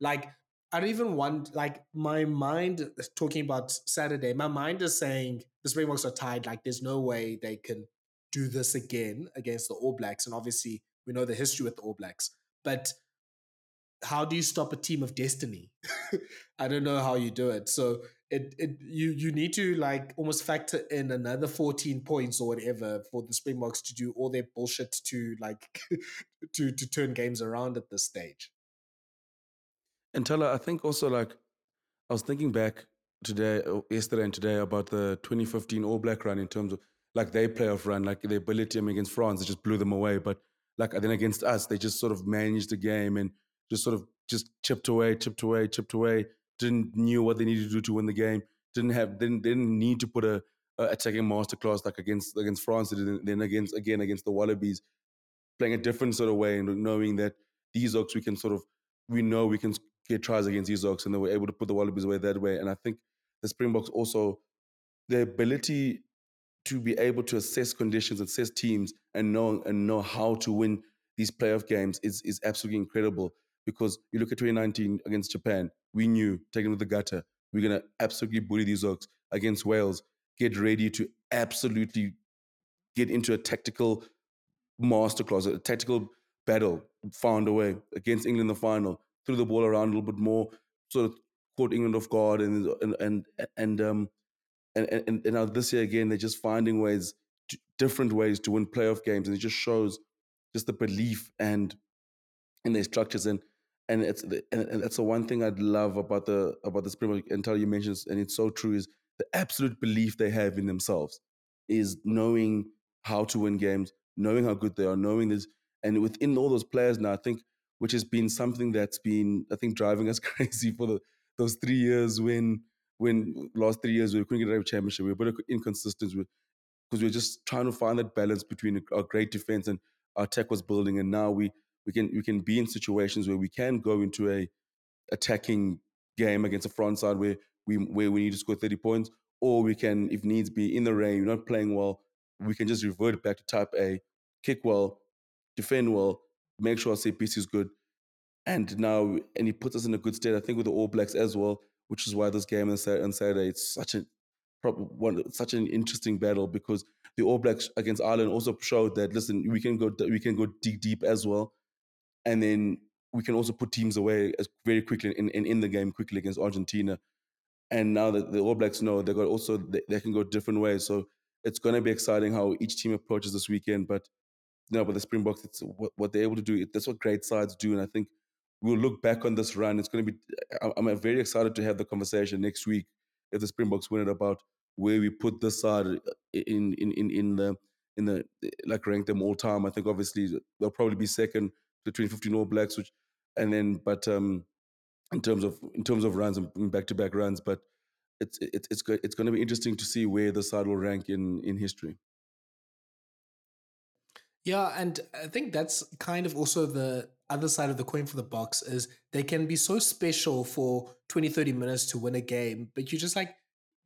Like, I don't even want, like, my mind, talking about Saturday, my mind is saying the Springboks are tied. Like, there's no way they can do this again against the All Blacks. And obviously, we know the history with the All Blacks. But how do you stop a team of destiny? I don't know how you do it. So it it you you need to like almost factor in another 14 points or whatever for the Springboks to do all their bullshit to like to to turn games around at this stage. And Thala, I think also like I was thinking back today, uh, yesterday and today about the 2015 All Black run in terms of like their playoff run, like their ability I mean, against France, it just blew them away. But like then against us, they just sort of managed the game and just sort of just chipped away, chipped away, chipped away didn't knew what they needed to do to win the game. Didn't have didn't didn't need to put a, a attacking masterclass like against against France. Then against again against the Wallabies, playing a different sort of way and knowing that these Oaks we can sort of we know we can get tries against Oaks and they were able to put the Wallabies away that way. And I think the Springboks also the ability to be able to assess conditions, assess teams, and know and know how to win these playoff games is is absolutely incredible because you look at 2019 against Japan, we knew taking with the gutter, we're going to absolutely bully these Oaks against Wales. Get ready to absolutely get into a tactical masterclass, a tactical battle, found a way against England in the final, threw the ball around a little bit more, sort of caught England off guard, and and and and um and and, and now this year again they're just finding ways, different ways to win playoff games, and it just shows just the belief and in their structures and and it's the, and that's the one thing I'd love about the about the Springbok until you mentioned, and it's so true, is the absolute belief they have in themselves, is knowing how to win games, knowing how good they are, knowing this, and within all those players now, I think, which has been something that's been, I think, driving us crazy for the those three years when when last three years we couldn't get a championship, we were a bit inconsistent. Because we were just trying to find that balance between our great defense and our tech was building, and now we we can we can be in situations where we can go into a attacking game against a front side where we where we need to score 30 points, or we can, if needs be, in the rain, you're not playing well, we can just revert back to type A, kick well, defend well, make sure CPC is good. And now, and he puts us in a good state, I think, with the All Blacks as well, which is why this game on Saturday, it's such a one such an interesting battle because the All Blacks against Ireland also showed that listen, we can go we can go deep deep as well and then we can also put teams away as very quickly in, in, in the game quickly against Argentina. And now that the All Blacks know they got also they, they can go different ways. So it's going to be exciting how each team approaches this weekend. But know, but the Springboks, it's what, what they're able to do. That's what great sides do, and I think we'll look back on this run. It's going to be. I'm very excited to have the conversation next week if the Springboks win it about where we put this side in in in in the in the like rank them all time. I think obviously they'll probably be second the 2015 All Blacks, which and then but um in terms of in terms of runs and back to back runs, but it's it's it's it's going to be interesting to see where the side will rank in in history. Yeah, and I think that's kind of also the other side of the coin for the Boks is they can be so special for 20, 30 minutes to win a game, but you just like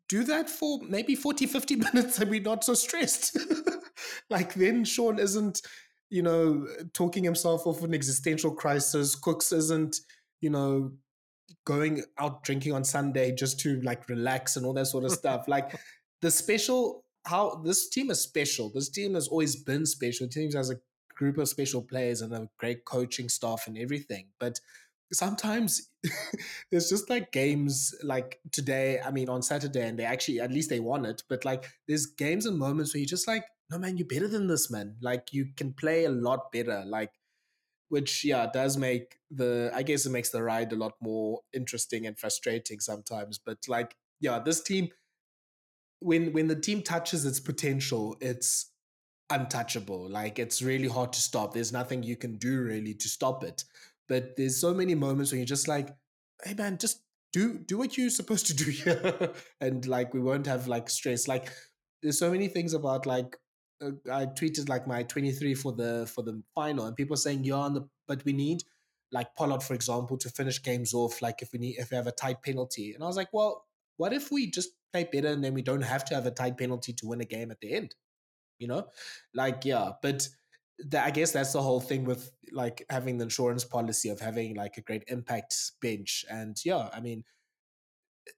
do that for maybe 40, 50 minutes and we're not so stressed. like then Shaun isn't you know, talking himself off an existential crisis. Cooks isn't, you know, going out drinking on Sunday just to like relax and all that sort of stuff. Like the special, how this team is special. This team has always been special. Teams has a group of special players and a great coaching staff and everything. But sometimes there's just like games like today, I mean, on Saturday, and they actually, at least they won it. But like there's games and moments where you're just like, no, man, you're better than this, man. Like you can play a lot better. Like, which yeah does make the i guess it makes the ride a lot more interesting and frustrating sometimes but like yeah this team when when the team touches its potential it's untouchable like it's really hard to stop there's nothing you can do really to stop it but there's so many moments when you're just like hey man just do do what you're supposed to do here and like we won't have like stress like there's so many things about like uh, I tweeted like my 23 for the for the final, and people saying, "Yeah, the, but we need like Pollard, for example, to finish games off. Like if we need if we have a tight penalty." And I was like, "Well, what if we just play better and then we don't have to have a tight penalty to win a game at the end?" You know, like yeah, but. I guess that's the whole thing with like having the insurance policy of having like a great impact bench. And yeah, I mean,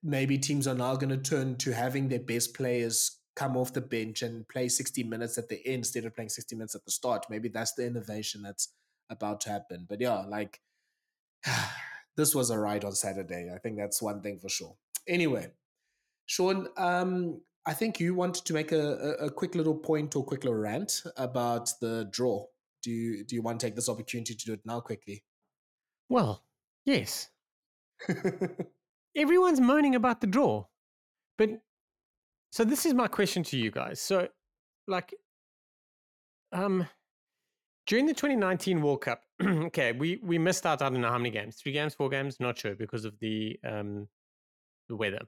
maybe teams are now going to turn to having their best players come off the bench and play 60 minutes at the end instead of playing 60 minutes at the start. Maybe that's the innovation that's about to happen. But yeah, like this was a ride on Saturday. I think that's one thing for sure. Anyway, Shaun, um, I think you wanted to make a, a, quick little point or quick little rant about the draw. Do you do you want to take this opportunity to do it now quickly? Well, yes. Everyone's moaning about the draw, but so this is my question to you guys. So, like, um, during the 2019 World Cup, okay, we we missed out. I don't know how many games, three games, four games, not sure because of the um the weather.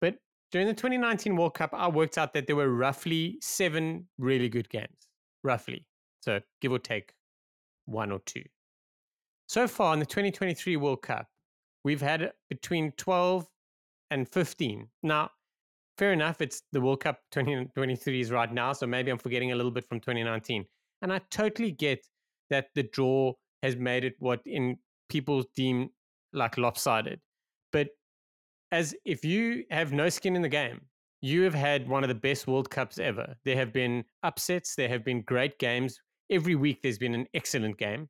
But during the 2019 World Cup, I worked out that there were roughly seven really good games, roughly. So give or take one or two. So far in the 2023 World Cup, we've had between 12 and 15. Now, fair enough. It's the World Cup 2023 is right now, so maybe I'm forgetting a little bit from 2019. And I totally get that the draw has made it what in people deem like lopsided. But as if you have no skin in the game, you have had one of the best World Cups ever. There have been upsets, there have been great games. Every week there's been an excellent game.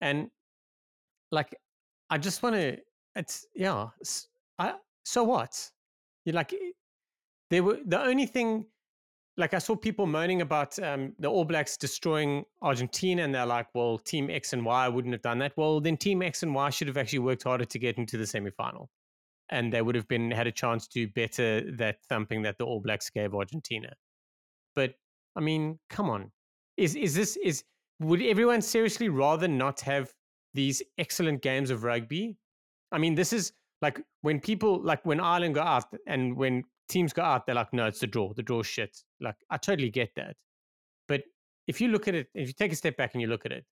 And like I just want to it's yeah, I so what? You're like they were the only thing like I saw people moaning about um, the All Blacks destroying Argentina, and they're like, "Well, Team X and Y wouldn't have done that." Well, then Team X and Y should have actually worked harder to get into the semifinal, and they would have been had a chance to better that thumping that the All Blacks gave Argentina. But I mean, come on, is is this is would everyone seriously rather not have these excellent games of rugby? I mean, this is like when people like when Ireland go out and when teams go out, they're like, no, it's the draw. The draw shit. Like, I totally get that. But if you look at it, if you take a step back and you look at it,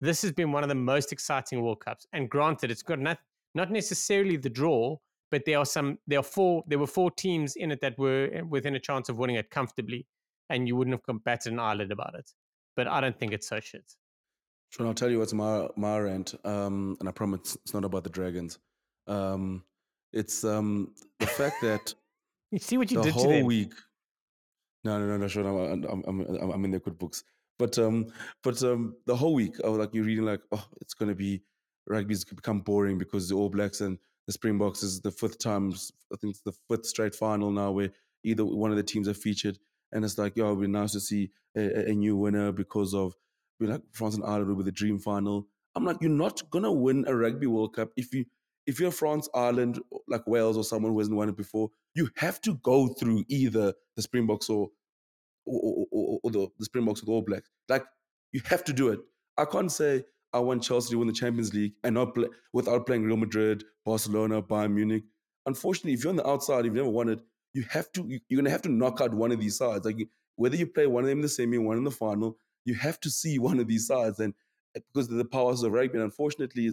this has been one of the most exciting World Cups. And granted, it's got not not necessarily the draw, but there are some there are four there were four teams in it that were eh, within a chance of winning it comfortably, and you wouldn't have combated an eyelid about it. But I don't think it's so shit. Shaun, I'll tell you what's my my rant, um, and I promise it's not about the dragons. Um, it's um, the fact that You see what you the did to whole week. No, no, no, no, Shaun. I'm, I'm, I'm, I'm- I'm in their good books. But um, but um, the whole week, I was like, you're reading like, oh, it's gonna be rugby's become boring because the All Blacks and the Springboks is the fifth time. I think it's the fifth straight final now where either one of the teams are featured, and it's like, yo, be nice to see a, a- new winner because of we like France and Ireland with the dream final. I'm like, you're not gonna win a rugby World Cup if you if you're France, Ireland, like Wales or someone who hasn't won it before. You have to go through either the Springboks or or, or, or the, the Springboks with All Blacks. Like you have to do it. I can't say I want Chelsea to win the Champions League and not play without playing Real Madrid, Barcelona, Bayern Munich. Unfortunately, if you're on the outside, you've never won it. You have to. you- You're gonna have to knock out one of these sides. Like whether you play one of them in the semi, one in the final, you have to see one of these sides. And eh, because of the powers of rugby, and unfortunately,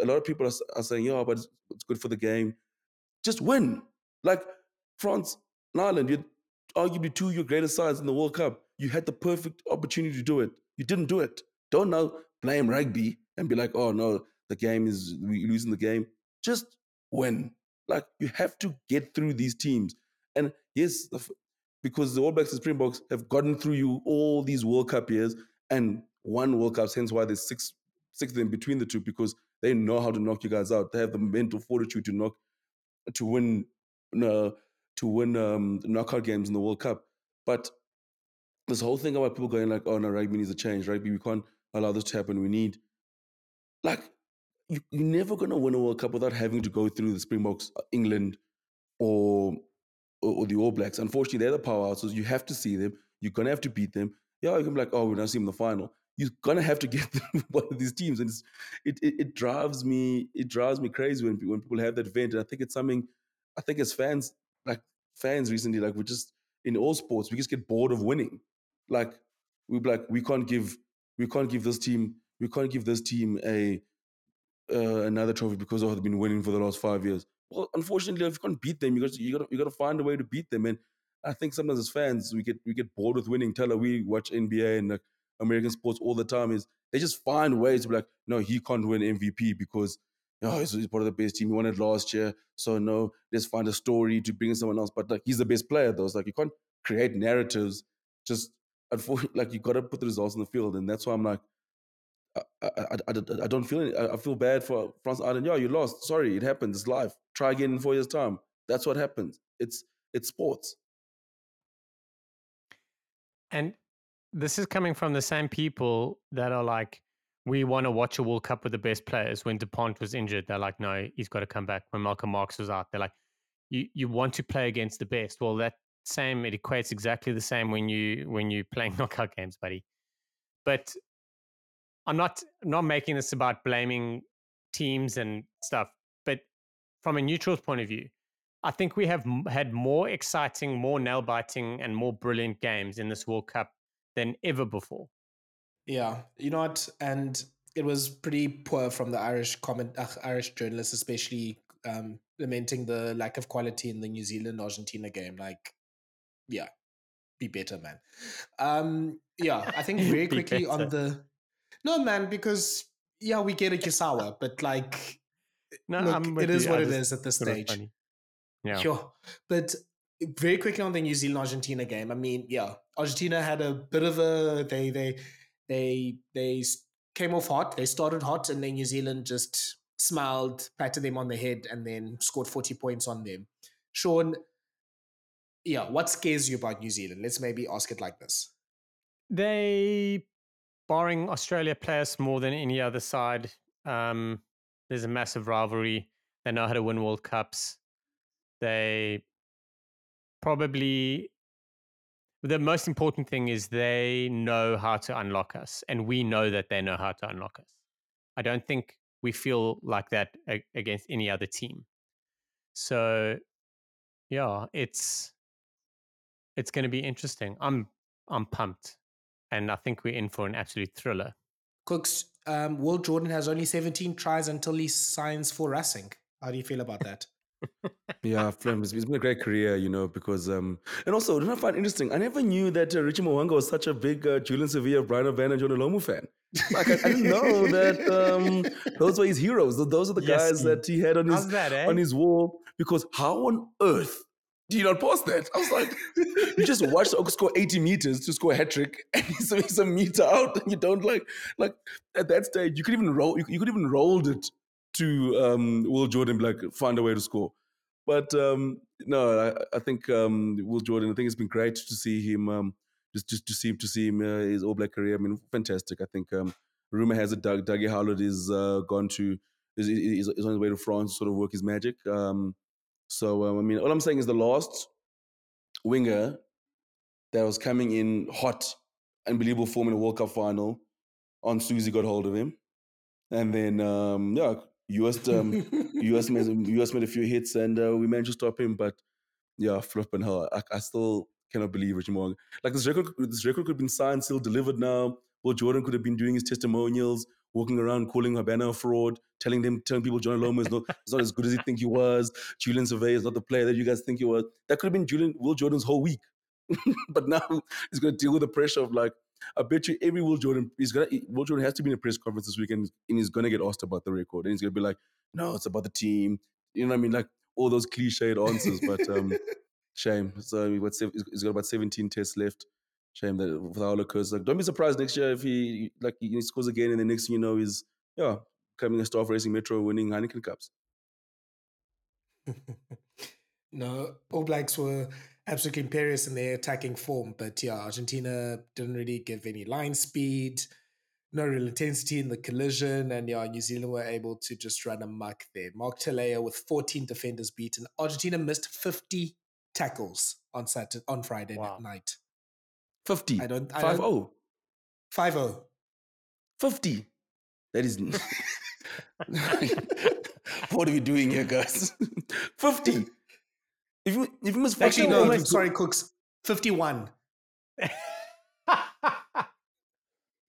a lot of people are, are saying, "Yeah, but it's, it's good for the game." Just win. Like France and Ireland, you're arguably two of your greatest sides in the World Cup. You had the perfect opportunity to do it. You didn't do it. Don't now blame rugby and be like, "Oh no, the game is we losing the game." just win. Like you have to get through these teams. And yes, because the All Blacks and Springboks have gotten through you all these World Cup years and one World Cup, hence why there's six six of them between the two, because they know how to knock you guys out. They have the mental fortitude to knock to win uh, to win um, knockout games in the World Cup. But this whole thing about people going like, "Oh no, rugby needs a change. Rugby, we can't allow this to happen. We need like you, you're never gonna win a World Cup without having to go through the Springboks, uh, England, or, or, or the All Blacks. Unfortunately, they're the powerhouses. You have to see them. You're gonna have to beat them. Yeah, you can be like, "Oh, we're gonna see them in the final." You're gonna have to get one of these teams, and it, it it drives me it drives me crazy when when people have that vent. And I think it's something I think as fans like fans recently like we just in all sports we just get bored of winning like we like we can't give we can't give this team we can't give this team a uh, another trophy because they've been winning for the last five years. Well, unfortunately, if you can't beat them, you got you got you got to find a way to beat them. And I think sometimes as fans, we get we get bored with winning. Tell her we watch NBA and like American sports all the time. Is they just find ways to be like, no, he can't win MVP because oh, he's, he's part of the best team. He won it last year, so no, let's find a story to bring in someone else. But like, he's the best player, though. It's like you can't create narratives just unfortunately, like you got to put the results in the field, and that's why I'm like, I, I, I, I don't feel it. I feel bad for Frans Aarden. Yeah, you lost. Sorry, it happens. It's life. Try again in four years' time. That's what happens. It's it's sports. And this is coming from the same people that are like, we want to watch a World Cup with the best players. When Dupont was injured, they're like, no, he's got to come back. When Malcolm Marx was out, they're like, you you want to play against the best. Well, that same. It equates exactly the same when you when you playing knockout games, buddy. But I'm not not making this about blaming teams and stuff. But from a neutral's point of view, I think we have had more exciting, more nail biting, and more brilliant games in this World Cup than ever before. Yeah, you know what, and it was pretty poor from the Irish comment, uh, Irish journalists, especially um, lamenting the lack of quality in the New Zealand Argentina game. Like yeah, be better, man. Um, yeah, I think very quickly on the no, man, because yeah, we get a Kisawa, but like, no, look, it is you. what I it is at this stage. Yeah, sure, but very quickly on the New Zealand Argentina game. I mean, yeah, Argentina had a bit of a they they they they came off hot. They started hot, and then New Zealand just smiled, patted them on the head, and then scored forty points on them. Shaun, yeah, what scares you about New Zealand? Let's maybe ask it like this. They, barring Australia, play us more than any other side. Um, there's a massive rivalry. They know how to win World Cups. They probably the most important thing is they know how to unlock us, and we know that they know how to unlock us. I don't think we feel like that against any other team. So, yeah, it's it's going to be interesting. I'm I'm pumped, and I think we're in for an absolute thriller. Kooks, um, Will Jordan has only 17 tries until he signs for Racing. How do you feel about that? yeah, Flem, it's, it's been a great career, you know, because um, and also, don't I find interesting? I never knew that uh, Richie Mo'unga was such a big uh, Julian Savea, Bryan Habana, and Jonah Lomu fan. Like I, I, didn't know that um, those were his heroes. Those are the yes, guys that he had on his that, eh? on his wall. Because how on earth do you not post that? I was like, you just watch the score 80 meters to score a hat trick, and he's, he's a meter out, and you don't like like at that stage you could even roll you, you could even rolled it to um, Will Jordan like find a way to score. But um, no, I, I think um, Will Jordan. I think it's been great to see him. Um, just just to see him to see him uh, his All Black career. I mean, fantastic. I think um, rumor has it Doug Dougie Howlett is uh, gone to is, is, is on his way to France to sort of work his magic. Um, so um, I mean, all I'm saying is the last winger that was coming in hot, unbelievable form in a World Cup final, on Susie got hold of him, and then um, yeah, US um, US made US made a few hits, and uh, we managed to stop him. But yeah, flipping hell, I, I still cannot believe Richie Mo'unga. Like this record, this record could have been signed, still delivered now. Well, Jordan could have been doing his testimonials walking around calling Habana a fraud, telling them, telling people John Lomu is not, is not as good as he think he was. Julian Savea is not the player that you guys think he was. That could have been Julian Will Jordan's whole week. but now he's going to deal with the pressure of like, I bet you every Will Jordan he's gonna Will Jordan has to be in a press conference this weekend and he's gonna get asked about the record and he's gonna be like, no, it's about the team. You know what I mean? Like all those cliched answers, but um, shame. So what's he's got about 17 tests left. Shame that without occurs. Like, don't be surprised next year if he like he scores again, and the next thing you know is yeah, coming a star for Racing Metro, winning Heineken Cups. no, All Blacks were absolutely imperious in their attacking form, but yeah, Argentina didn't really give any line speed, no real intensity in the collision, and yeah, New Zealand were able to just run amok there. Mark Telea with 14 defenders beaten. Argentina missed 50 tackles on Saturday on Friday wow. night. 50. I don't 5 0. 5 0. 50. That is. what are we doing here, guys? 50. If you, if you miss 50, Actually, no, sorry, Kooks. 51.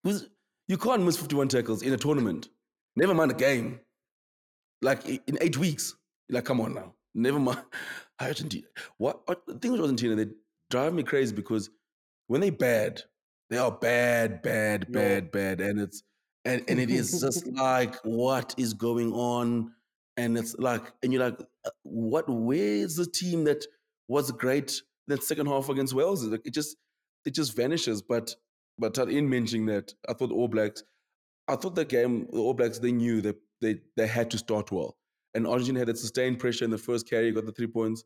you can't miss 51 tackles in a tournament. Never mind a game. Like in eight weeks. Like, come on now. Never mind. Argentina. What, what the thing with Argentina, they drive me crazy because when they bad, they are bad, bad, bad, bad. And it's and and it is just like what is going on? And it's like and you're like uh, what where is the team that was great that second half against wales like it just it just vanishes. But but in mentioning that i thought all blacks i thought the game the all blacks they knew that they they had to start well. And argentina had that sustained pressure in the first carry got the three points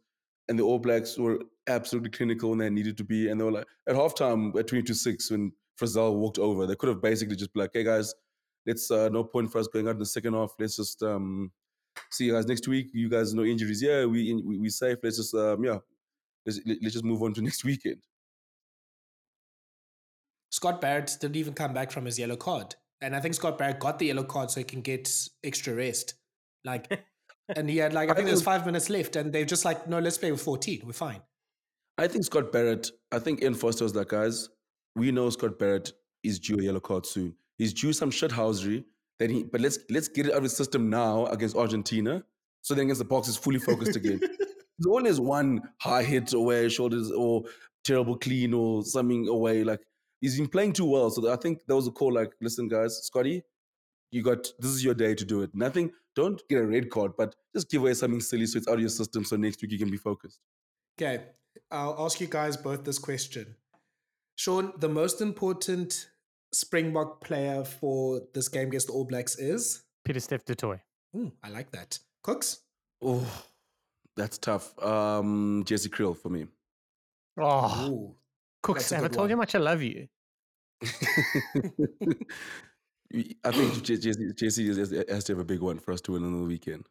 and the all blacks were absolutely clinical when they needed to be. And they were like at halftime at 22 6 when Frizell walked over they could have basically just been like hey guys let's uh, no point for us going out in the second half. Let's just um, see you guys next week. You guys no injuries. Yeah, we we we safe. Let's just um, yeah, let's let's just move on to next weekend. Scott Barrett didn't even come back from his yellow card, and I think Scott Barrett got the yellow card so he can get extra rest. Like, and he had like I think there's five minutes left, and they're just like, no, let's play with 14. We're fine. I think Scott Barrett. I think Ian Foster was like, guys, we know Scott Barrett is due a yellow card soon. He's due some shithousery. Then he, but let's let's get it out of his system now against Argentina. So then against the Boks is fully focused again. There's always one high hit away, shoulders or terrible clean or something away. Like he's been playing too well. So I think that was a call. Like, listen, guys, Scotty, you got this is your day to do it. Nothing. Don't get a red card, but just give away something silly so it's out of your system. So next week you can be focused. Okay, I'll ask you guys both this question. Shaun, the most important Springbok player for this game against the All Blacks is? Pieter-Steph du Toit. Ooh, I like that. Kooks? Oh, that's tough. Um, Jesse Kriel for me. Oh, Ooh, Kooks, have I told one. you how much I love you? I think Jesse, Jesse has to have a big one for us to win on the weekend.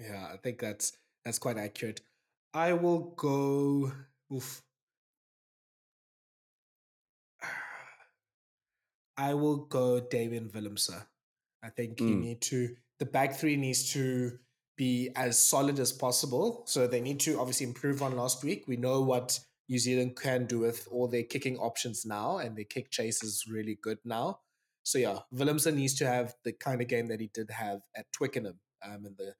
Yeah, I think that's that's quite accurate. I will go. Oof, I will go Damian Willemse. I think mm. you need to the back three needs to be as solid as possible. So they need to obviously improve on last week. We know what New Zealand can do with all their kicking options now, and their kick chase is really good now. So yeah, Willemse needs to have the kind of game that he did have at Twickenham um, in the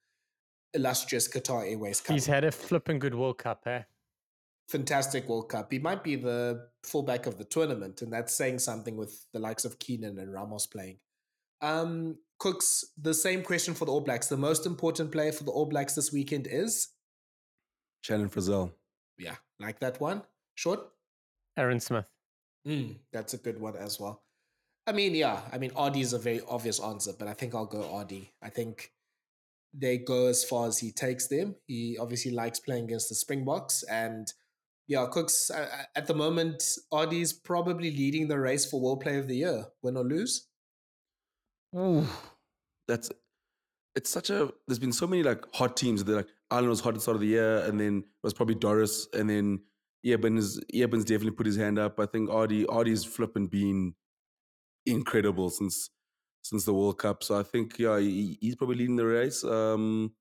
illustrious Qatar Airways Cup. He's had a flipping good World Cup, eh? Fantastic World Cup. He might be the fullback of the tournament, and that's saying something with the likes of Keenan and Ramos playing. Um, Kooks, the same question for the All Blacks. The most important player for the All Blacks this weekend is Shannon Frizell. Yeah, like that one. Short. Aaron Smith. Mm, that's a good one as well. I mean, yeah, I mean, Ardie is a very obvious answer, but I think I'll go Ardie. I think they go as far as he takes them. He obviously likes playing against the Springboks, and yeah, Kooks uh, uh, at the moment, Ardie's probably leading the race for World Player of the Year, win or lose. Ooh, that's it's such a. There's been so many like hot teams. They're like Ireland was hot at start of the year, and then it was probably Doris, and then Eben's Eben's definitely put his hand up. I think Ardie Ardie's flipping been incredible since since the World Cup. So I think yeah, he, he's probably leading the race. Um,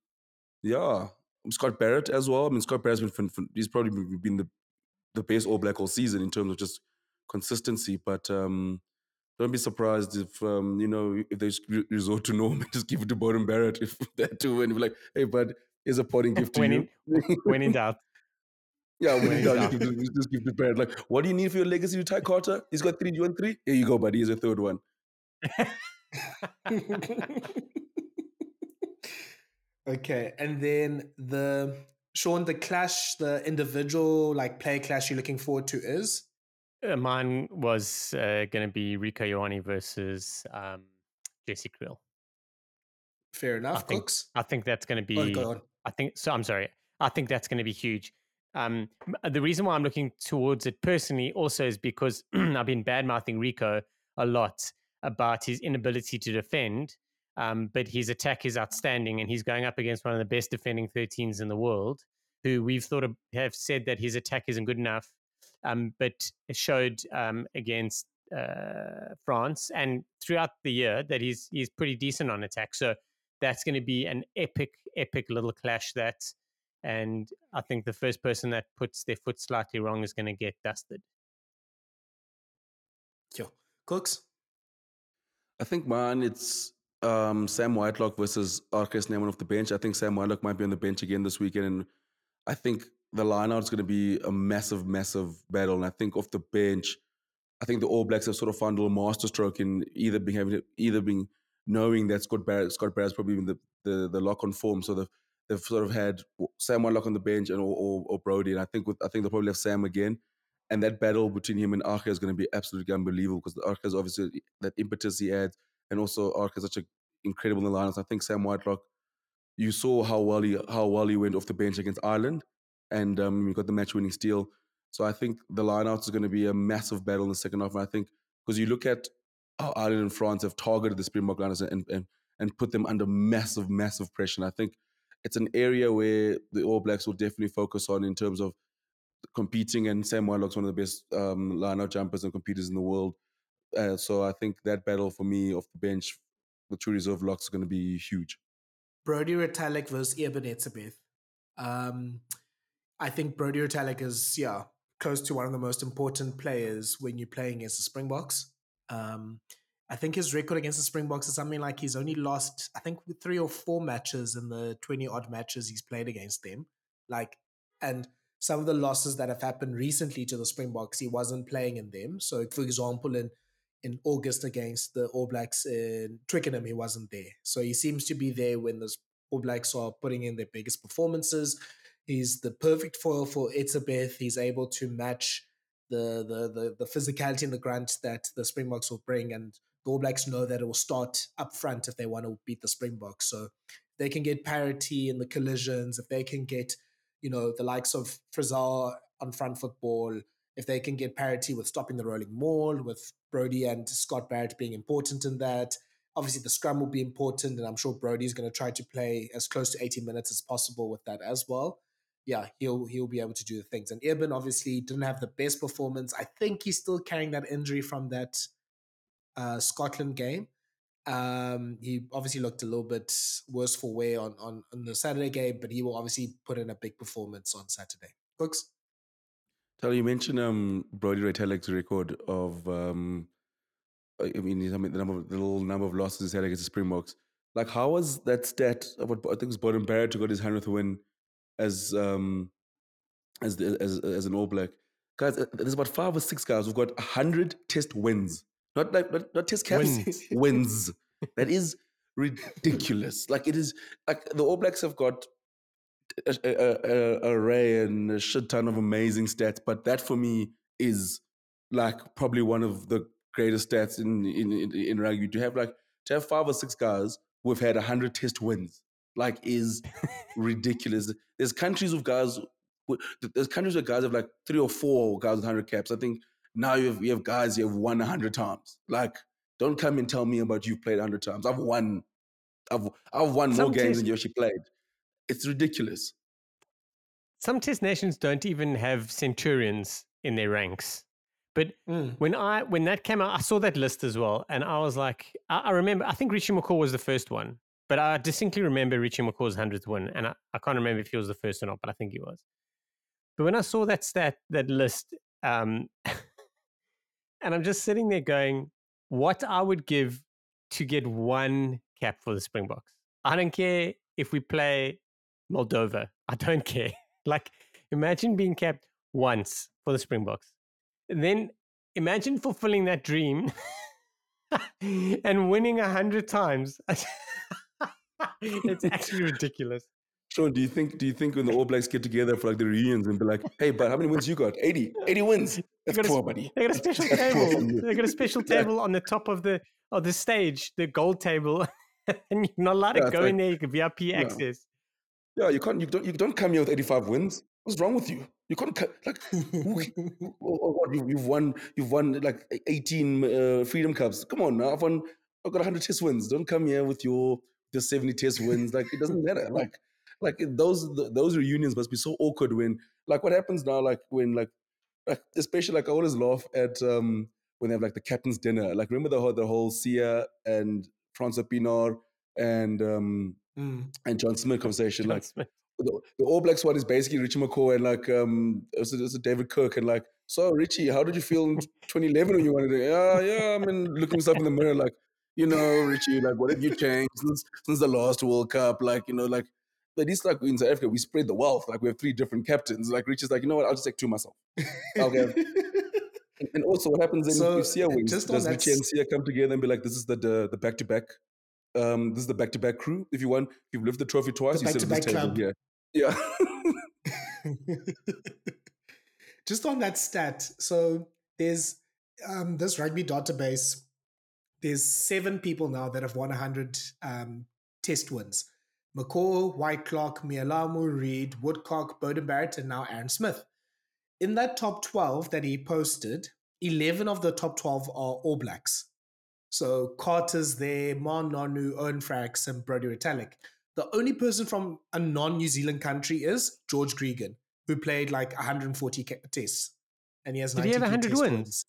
yeah, Scott Barrett as well. I mean, Scott Barrett's been he's probably been the the best All Black all season in terms of just consistency. But um, don't be surprised if um, you know if they resort to Norm and just give it to Beauden Barrett if that too, and be like, hey, bud, here's a potting gift to when you. In, when in doubt. Yeah, when he does, just, just keep prepared. Like, what do you need for your legacy to tie Carter? He's got three. Do you want three? Here you go, buddy. Here's a third one. Okay, and then the Shaun, the clash, the individual like player clash you're looking forward to is? Uh, mine was uh, going to be Rieko Ioane versus um, Jesse Kriel. Fair enough, I think, Kooks. I think that's going to Oh, be. go on. I think so. I'm sorry. I think that's going to be huge. Um, the reason why I'm looking towards it personally also is because I've been bad mouthing Rico a lot about his inability to defend, um, but his attack is outstanding, and he's going up against one of the best defending 13s in the world, who we've thought of, have said that his attack isn't good enough, um, but showed um, against uh, France and throughout the year that he's he's pretty decent on attack. So that's going to be an epic, epic little clash. That, and I think the first person that puts their foot slightly wrong is going to get dusted. Yo, Kooks. I think mine it's um, Sam Whitelock versus RG Snyman off the bench. I think Sam Whitelock might be on the bench again this weekend, and I think the lineout is going to be a massive, massive battle. And I think off the bench, I think the All Blacks have sort of found a little masterstroke in either being having either being knowing that Scott Barrett Scott Barrett's probably been the, the the lock on form, so they've they've sort of had Sam Whitelock on the bench and or, or, or Brodie, and I think with I think they'll probably have Sam again. And that battle between him and RG is going to be absolutely unbelievable because RG is obviously that impetus he adds, and also RG is such an incredible in the lineups. I think Sam Whitelock, you saw how well he how well he went off the bench against Ireland, and um, he got the match winning steal. So I think the lineouts is going to be a massive battle in the second half. And I think because you look at how Ireland and France have targeted the Springbok liners and, and and put them under massive, massive pressure. And I think it's an area where the All Blacks will definitely focus on in terms of competing. And Sam Whitelock's one of the best um, line-out jumpers and competitors in the world. Uh, so I think that battle for me off the bench, the two reserve locks, is going to be huge. Brodie Retallick versus Eben Etzebeth. Um, I think Brodie Retallick is, yeah, close to one of the most important players when you're playing against the Springboks. Um, I think his record against the Springboks is something like he's only lost, I think, three or four matches in the 20 odd matches he's played against them. Like, and some of the losses that have happened recently to the Springboks, he wasn't playing in them. So, for example, in in August against the All Blacks in Twickenham, he wasn't there. So he seems to be there when the All Blacks are putting in their biggest performances. He's the perfect foil for Etzebeth. He's able to match the, the the the physicality and the grunt that the Springboks will bring, and the All Blacks know that it will start up front if they want to beat the Springboks. So they can get parity in the collisions, if they can get, you know, the likes of Frizell on front football, if they can get parity with stopping the rolling maul, with Brodie and Scott Barrett being important in that. Obviously, the scrum will be important, and I'm sure Brodie's going to try to play as close to 80 minutes as possible with that as well. Yeah, he'll he'll be able to do the things. And Eben obviously didn't have the best performance. I think he's still carrying that injury from that uh, Scotland game. Um, he obviously looked a little bit worse for wear on, on on the Saturday game, but he will obviously put in a big performance on Saturday. Kooks. Tell you mentioned um, Brodie Retallick's record of um, I mean, I mean the number of, the little number of losses he's had against the Springboks. Like, how was that stat? Of what I think it was Beauden Barrett who got his hundredth win as um as the, as as an All Black. Guys, uh, there's about five or six guys who've got hundred Test wins, not like not, not Test caps, Wins. wins. That is ridiculous. like it is like the All Blacks have got a, a, a, array and a shit ton of amazing stats, but that for me is like probably one of the greatest stats in in, in, in rugby. To have like to have five or six guys who've had hundred test wins, like is ridiculous. There's countries with guys. There's countries where guys have like three or four guys with hundred caps. I think now you have you have guys you have won hundred times. Like, don't come and tell me about you've played hundred times. I've won. I've I've won more games than you actually played. It's ridiculous. Some test nations don't even have centurions in their ranks. But when I when that came out, I saw that list as well, and I was like, I, I remember. I think Richie McCaw was the first one, but I distinctly remember Richie McCaw's hundredth win, and I, I can't remember if he was the first or not, but I think he was. But when I saw that stat, that list, um, and I'm just sitting there going, what I would give to get one cap for the Springboks. I don't care if we play Moldova. I don't care. Like, imagine being capped once for the Springboks. then imagine fulfilling that dream and winning a hundred times. it's actually ridiculous. Shaun, do you think do you think when the All Blacks get together for like the reunions and be like, hey, but how many wins you got? 80. 80 wins. That's got a, buddy. They got a special table. they got a special table on the top of the of the stage, the gold table. and you're not allowed yeah, to go like, in there, you can VIP access. Yeah, you can't you don't you don't come here with 85 wins. What's wrong with you? You can't like what, you've won you've won like 18 uh, freedom cups. Come on now. I've won I've got 100 test wins. Don't come here with your the 70 test wins. Like it doesn't matter. Like like those those reunions must be so awkward when like what happens now like when like like especially like I always laugh at um when they have like the captain's dinner. Like remember the whole the whole Siya and Francois Pienaar and um mm. and John Smit conversation. John like Smit. The, the, All Blacks one is basically Richie McCaw and like um it's, it's David Kirk and like so Richie, how did you feel in 2011 when you wanted to? Yeah, yeah. I mean, looking myself in the mirror, like you know, Richie, like what have you changed since since the last World Cup? Like you know, like but it's like in South Africa, we spread the wealth. Like we have three different captains. Like Rich is like, you know what? I'll just take two myself. Okay. and also, what happens in so, Siya wins? Does Richie and Siya come together and be like, "This is the the, the back to back. Um, this is the back to back crew. If you want, if you've lifted the trophy twice, the you sit at this table. Yeah, yeah. just on that stat, so there's um, this rugby database. There's seven people now that have won 100 um, test wins. McCaw, Whitelock, Mealamu, Read, Woodcock, Beauden Barrett, and now Aaron Smith. In that top 12 that he posted, 11 of the top 12 are All Blacks. So Carter's there, Ma'a Nonu, Owen Franks, and Brodie Retallick. The only person from a non New Zealand country is George Gregan, who played like 140 tests. And he has Did he have 100 wins? wins?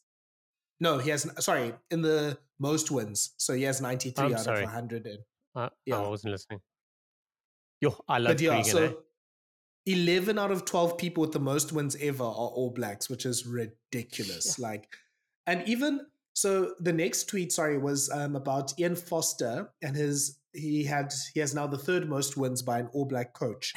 No, he has, sorry, in the most wins. So he has 93 I'm out sorry. of 100. And, uh, yeah. Oh, I wasn't listening. Yo, I love but yeah, so eh? 11 out of 12 people with the most wins ever are All Blacks, which is ridiculous. Yeah. Like, and even so, the next tweet, sorry, was um, about Ian Foster and his. He had he has now the third most wins by an All Black coach.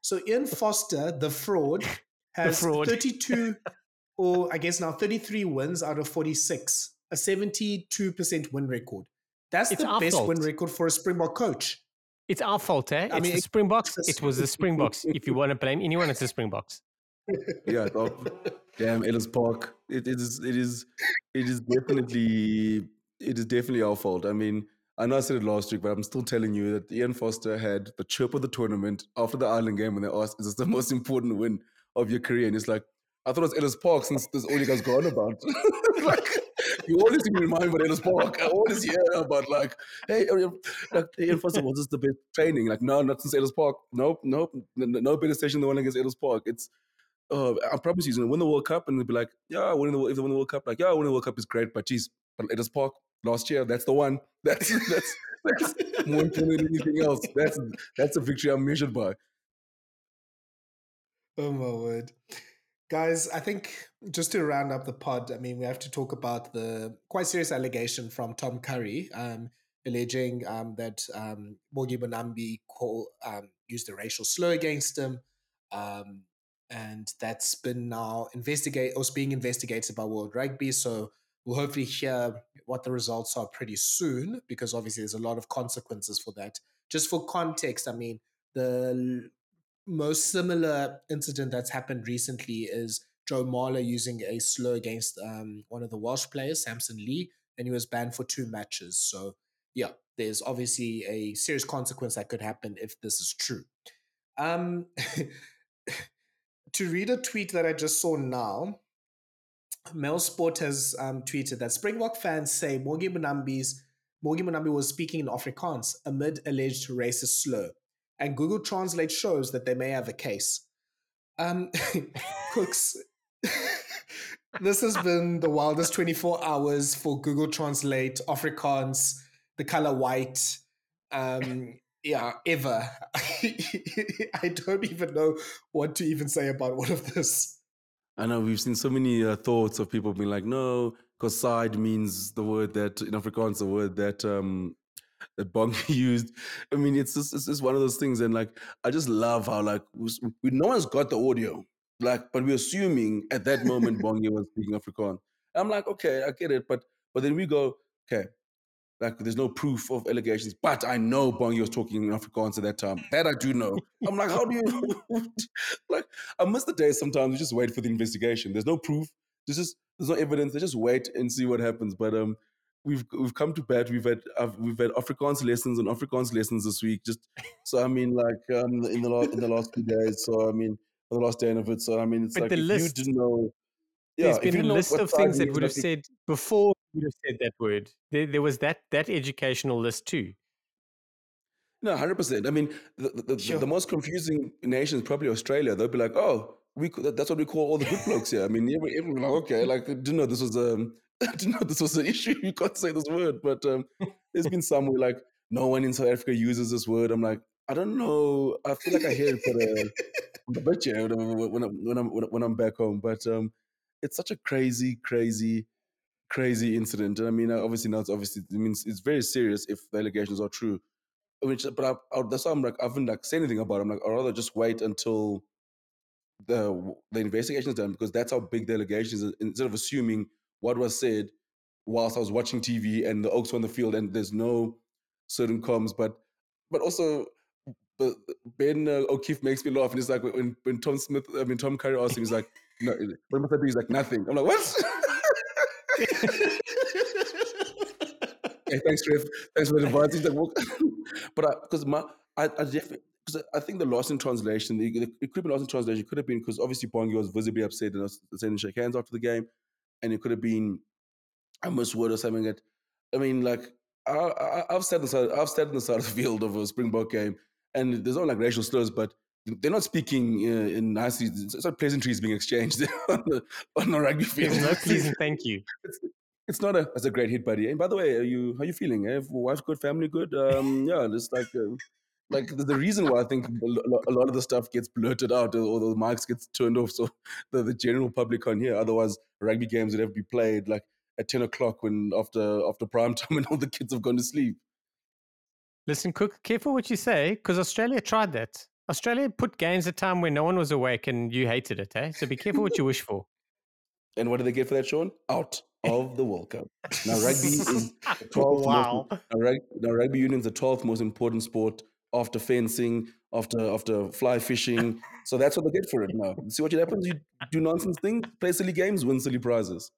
So Ian Foster, the fraud, has the fraud. 32 or I guess now 33 wins out of 46, a 72% win record. That's it's the best fault. win record for a Springbok coach. It's our fault, eh? I it's mean, the Springboks. It was the Springboks. if you want to blame anyone, it's the Springboks. yeah, damn Ellis Park. It, is. It is. It is definitely. It is definitely our fault. I mean, I know I said it last week, but I'm still telling you that Ian Foster had the chirp of the tournament after the Ireland game when they asked, "Is this the most important win of your career?" And it's like, I thought it was Ellis Park since this all you guys gone about. like, you always remind me about Ellis Park. I always hear about like, hey, uh, uh, like, hey, first of all, this the best training. Like, no, not since Ellis Park. Nope, nope, no, no better station than the one against Ellis Park. It's, uh, I promise you, win the World Cup and they'll be like, yeah, winning the if they win the World Cup, like, yeah, winning the World Cup is great, but geez, but Ellis Park last year, that's the one. That's that's that's more important than anything else. That's that's a victory I'm measured by. Oh my word. Guys, I think just to round up the pod, I mean, we have to talk about the quite serious allegation from Tom Curry, um, alleging um, that um, Bongi Mbonambi call, um, used a racial slur against him. Um, and that's been now investigated or being investigated by World Rugby. So we'll hopefully hear what the results are pretty soon, because obviously there's a lot of consequences for that. Just for context, I mean, the most similar incident that's happened recently is Joe Marler using a slur against um, one of the Welsh players, Samson Lee, and he was banned for two matches. So, yeah, there's obviously a serious consequence that could happen if this is true. Um, to read a tweet that I just saw now, Mail Sport has um, tweeted that Springbok fans say Bongi Mbonambi's Bongi Mbonambi was speaking in Afrikaans amid alleged racist slur and Google Translate shows that they may have a case. Um, Kooks, this has been the wildest 24 hours for Google Translate, Afrikaans, the color white, um, yeah, ever. I don't even know what to even say about all of this. I know we've seen so many uh, thoughts of people being like, no, because side means the word that in Afrikaans, the word that um, that Bongi used. I mean, it's just, it's just one of those things, and like I just love how like we, we, no one's got the audio. like, but we're assuming at that moment Bongi was speaking Afrikaans. I'm like, okay, I get it, but but then we go, okay, like there's no proof of allegations, but I know Bongi was talking in Afrikaans at that time. That I do know. I'm like, how do you like? I miss the days sometimes. We just wait for the investigation. There's no proof. There's just there's no evidence. They just wait and see what happens. But um, we've we've come to bed. We've had uh, we've had Afrikaans lessons and Afrikaans lessons this week. Just so I mean, like um, in the last in the last few days. So I mean, the last day of it. So I mean, it's but like the if list, you didn't know. Yeah, there's been a list of things that would have said before you would have said that word. There, there was that that educational list too. No, hundred percent. I mean, the, the, the, Sure. the most confusing nation is probably Australia. They'll be like, "Oh, we that's what we call all the good blokes here." I mean, every, everyone like, okay, like I didn't know this was um, didn't know this was an issue. You can't say this word, but um, there's been some where like no one in South Africa uses this word. I'm like, I don't know. I feel like I hear it for the the I'm when I'm when I'm, when I'm back home, but um, it's such a crazy, crazy, crazy incident. And I mean, obviously now it's obviously it means it's very serious if the allegations are true. Which, but I, I, that's why I'm like I haven't like say anything about. it. I'm like I'd rather just wait until the the investigation is done because that's how big the allegations. Instead of assuming what was said whilst I was watching TV and the Oaks were on the field and there's no certain comms, but but also. But Ben uh, O'Keeffe makes me laugh, and it's like when, when Tom Smith, I mean Tom Curry asked him, he's like, "No, what must I do?" He's like, "Nothing." I'm like, "What?" Hey, thanks, Ref. Thanks for the advice. But because my, I, I definitely, because I think the loss in translation, the, the, it could have lost in translation. Could have been because obviously Bongi was visibly upset and was saying shake hands after the game, and it could have been a misword or something. That I mean, like I, I've sat on the side, I've sat on the side of the field of a Springbok game, and there's not like racial slurs, but they're not speaking uh, in nicely. It's not pleasantries being exchanged on the on the rugby field. No please thank you. it's, it's not a that's a great hit, buddy. And by the way, are you how you feeling? Eh? Wife good, family good? Um, yeah, just like uh, like the, the reason why I think a lot of the stuff gets blurted out or the mics gets turned off, so the, the general public can't hear. Otherwise, rugby games would have to be played like at ten o'clock when after after prime time and all the kids have gone to sleep. Listen, Cook, careful what you say, because Australia tried that. Australia put games at a time when no one was awake and you hated it, eh? So be careful what you wish for. And what do they get for that, Shaun? Out of the World Cup. Now rugby is the 12th Wow. most, now, rug, now rugby union is the 12th most important sport after fencing, after after fly fishing. So that's what they get for it now. See what happens? You do nonsense things, play silly games, win silly prizes.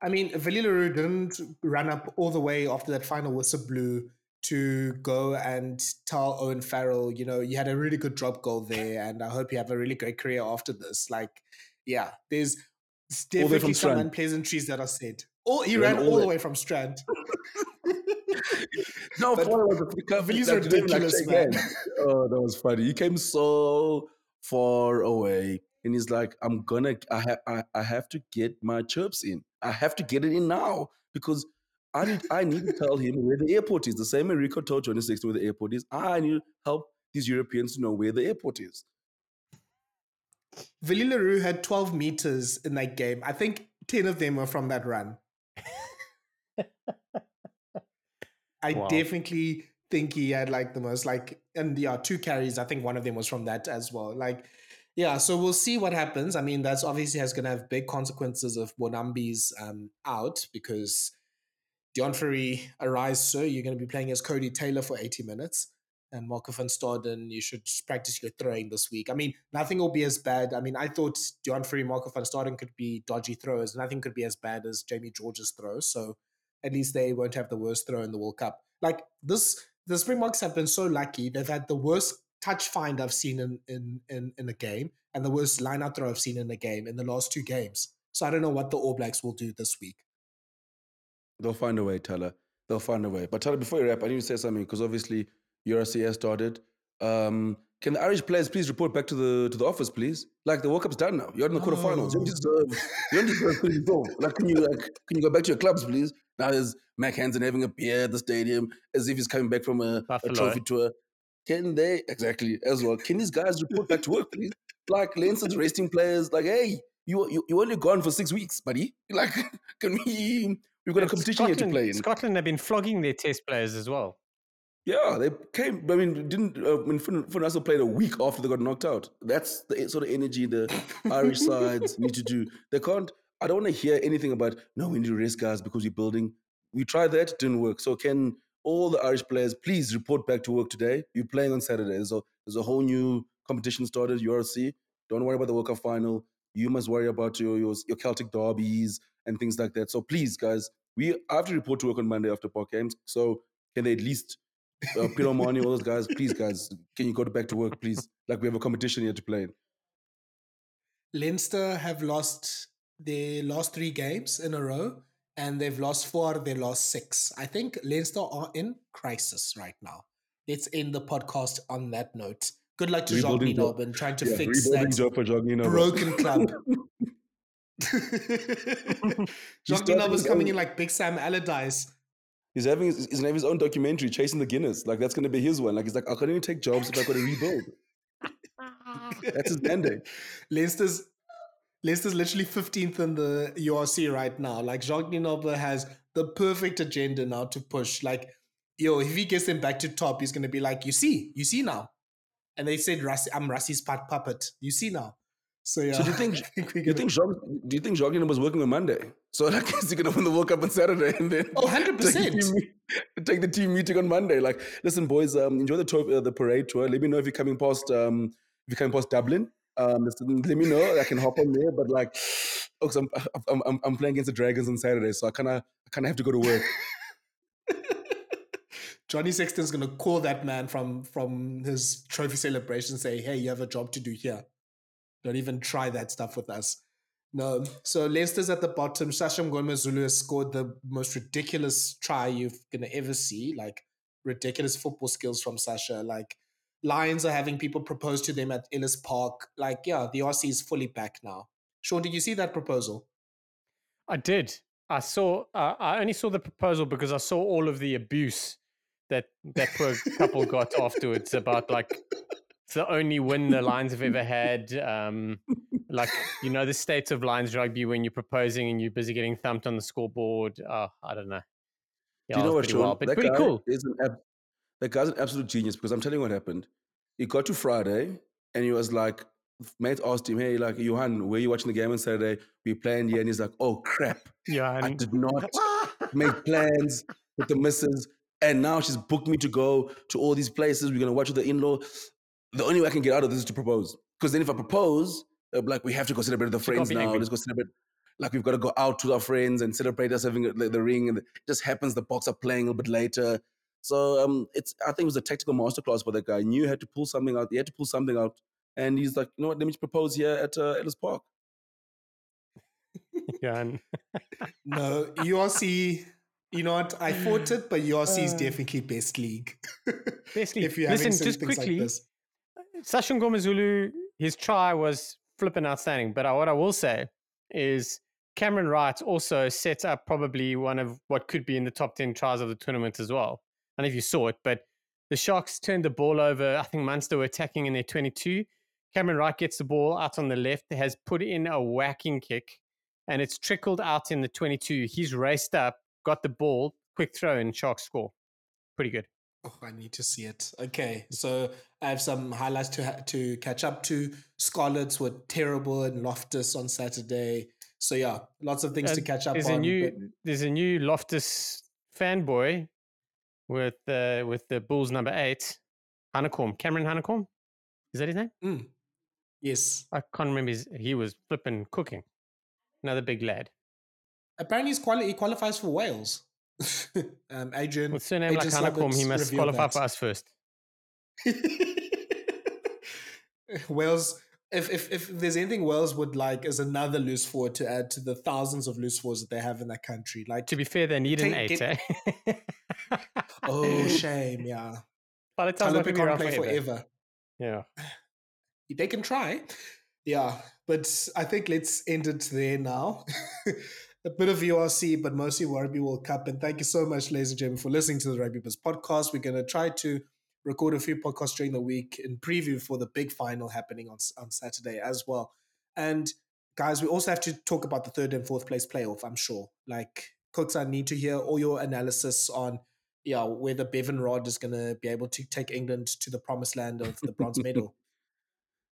I mean, Willie le Roux didn't run up all the way after that final whistle blew to go and tell Owen Farrell, you know, you had a really good drop goal there, and I hope you have a really great career after this. Like, yeah, there's All the way definitely some Strand. unpleasantries that are said. All, he He ran ran all, all the way from Strand. No, But Paul was a free cup, Willie's like, you didn't, like, ridiculous, man. Oh, that was funny. He came so far away, and he's like, "I'm gonna, I, ha- I, I have to get my chirps in. I have to get it in now because I need, I need to tell him where the airport is. The same way Rieko told Johnny Sexton where the airport is. I need to help these Europeans to know where the airport is. Willie le Roux had 12 meters in that game. I think 10 of them were from that run. I Wow. definitely think he had like the most like and yeah, two carries. I think one of them was from that as well. Like, yeah, so we'll see what happens. I mean, that's obviously has gonna have big consequences if Bonambi's um out because Deon Fourie arise, sir. You're gonna be playing as Codie Taylor for 80 minutes. And Marco van Staden, you should practice your throwing this week. I mean, nothing will be as bad. I mean, I thought Deon Fourie, Marco van Staden could be dodgy throws. Nothing could be as bad as Jamie George's throw. So at least they won't have the worst throw in the World Cup. Like this, the Springboks have been so lucky. They've had the worst touch find I've seen in in in, in a game and the worst line out throw I've seen in a game in the last two games. So I don't know what the All Blacks will do this week. They'll find a way, Thala. They'll find a way. But Thala, before you wrap, I need to say something because obviously URCS started. Um, can the Irish players please report back to the to the office, please? Like the World Cup's done now. You're in the quarterfinals. You don't deserve. You don't deserve to resolve. Like, can you like can you go back to your clubs, please? Now there's Mack Hansen having a beer at the stadium as if he's coming back from a, a trophy tour. Can they exactly as well? Can these guys report back to work, please? Like Leinster's resting players. Like, hey, you you you only gone for six weeks, buddy. Like, can we? We've got a competition here to Scotland, play in. Scotland have been flogging their test players as well. Yeah, they came. I mean, didn't uh, when Funasa played a week after they got knocked out. That's the sort of energy the Irish sides need to do. They can't. I don't want to hear anything about no, we need to rest guys because we're building. We tried that, didn't work. So can all the Irish players please report back to work today? You're playing on Saturday. A, there's a whole new competition started. URC. Don't worry about the World Cup final. You must worry about your, your your Celtic derbies and things like that. So please, guys, we have to report to work on Monday after park games. So can they at least uh, Peter Mani, all those guys, please, guys, can you go back to work, please? Like we have a competition here to play in. Leinster have lost their last three games in a row, and they've lost four They lost six. I think Leinster are in crisis right now. Let's end the podcast on that note. Good luck to Jacques Nienaber trying to yeah, fix that broken club. Jacques Nienaber's coming um in like Big Sam Allardyce. He's having his, he's having his own documentary, chasing the Guinness. Like that's going to be his one. Like he's like, I can't even take jobs if I got to rebuild. that's his mandate. Leicester's Leicester's literally 15th in the URC right now. Like Jacques Nienaber has the perfect agenda now to push. Like, yo, if he gets them back to top, he's gonna be like, you see, you see now. And they said, I'm Rassie's puppet. You see now. So yeah. So do you think, think do you think Jacques, do you think Jacques was working on Monday? So like is he gonna win the World Cup on Saturday and then oh 100 percent take the team meeting on Monday? Like, listen, boys, um, enjoy the tour, uh, the parade tour. Let me know if you're coming past um if you're coming past Dublin. Um, let me know. I can hop on there, but like, oh, I'm, I'm, I'm I'm playing against the Dragons on Saturday, so I kind of I kind of have to go to work. Johnny Sexton's gonna call that man from from his trophy celebration, say, "Hey, you have a job to do here. Don't even try that stuff with us." No. So Leicester's at the bottom. Sacha Mngomezulu has scored the most ridiculous try you're gonna ever see. Like ridiculous football skills from Sacha. Like Lions are having people propose to them at Ellis Park. Like, yeah, the RC is fully back now. Shaun, did you see that proposal? I did. I saw. Uh, I only saw the proposal because I saw all of the abuse that that poor couple got afterwards about like it's the only win the Lions have ever had. Um, like you know the state of Lions rugby when you're proposing and you're busy getting thumped on the scoreboard. Oh, I don't know. Yeah, Do you know what, Shaun? Well, but that pretty cool. Is an ab- that guy's an absolute genius because I'm telling you what happened. He got to Friday and he was like, mate asked him, hey, like, Johan, were you watching the game on Saturday? We planned here. And he's like, oh, crap. Yeah. I did not make plans with the missus. And now she's booked me to go to all these places. We're going to watch with the in law. The only way I can get out of this is to propose. Because then if I propose, like, we have to go celebrate with the friends now. Angry. Let's go celebrate. Like, we've got to go out to our friends and celebrate us having the, the ring. And it just happens the Boks are playing a little bit later. So um, it's I think it was a tactical masterclass for that guy. He knew he had to pull something out. He had to pull something out, and he's like, you know what? Let me propose here at uh, Ellis Park. yeah. no, URC. You know what? I fought it, but is uh, definitely best league. best league. if you Listen, just quickly, like Sacha Mngoma his try was flipping outstanding. But what I will say is Cameron Wright also set up probably one of what could be in the top 10 tries of the tournament as well. I don't know if you saw it, but the Sharks turned the ball over. I think Munster were attacking in their 22. Cameron Wright gets the ball out on the left, has put in a whacking kick, and it's trickled out in the 22. He's raced up, got the ball, quick throw, and Sharks score. Pretty good. Oh, I need to see it. Okay, so I have some highlights to ha- to catch up to. Scarlets were terrible and Loftus on Saturday. So yeah, lots of things uh, to catch up there's on. A new, but... There's a new Loftus fanboy with uh, with the Bulls number eight, Hanekom, Cameron Hanekom. Is that his name? Mm. Yes. I can't remember. His, he was flipping cooking. Another big lad. Apparently, he's quali- he qualifies for Wales. um, Adrian. With surname Adrian like Hanekom, he must qualify that. for us first. Wales if, if if there's anything Wales would like is another loose forward to add to the thousands of loose forwards that they have in that country. Like to be fair, they need an eight. Get... Eh? oh, shame, yeah. By the time can't play forever. forever. Yeah, they can try. Yeah, but I think let's end it there now. A bit of URC, but mostly Rugby World Cup. And thank you so much, ladies and gentlemen, for listening to the Rugby Biz podcast. We're going to try to record a few podcasts during the week in preview for the big final happening on, on Saturday as well. And guys, we also have to talk about the third and fourth place playoff, I'm sure. Like, Kooks, I need to hear all your analysis on yeah, whether Bevan Rod is going to be able to take England to the promised land of the bronze medal.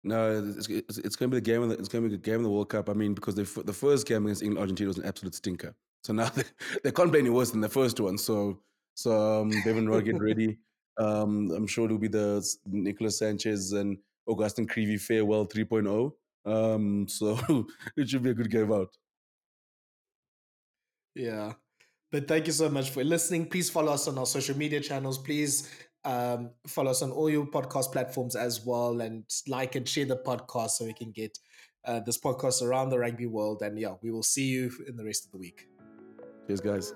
No, it's, it's, it's going to be the game. Of the, it's going to be the game of the World Cup. I mean, because the the first game against England Argentina was an absolute stinker. So now they, they can't play any worse than the first one. So so um, Rodd get ready. Um, I'm sure it'll be the Nicolas Sanchez and Agustín Creevy farewell 3.0. Um, so it should be a good game out. Yeah. But thank you so much for listening. Please follow us on our social media channels. Please um, follow us on all your podcast platforms as well and like and share the podcast so we can get uh, this podcast around the rugby world. And yeah, we will see you in the rest of the week. Cheers, guys.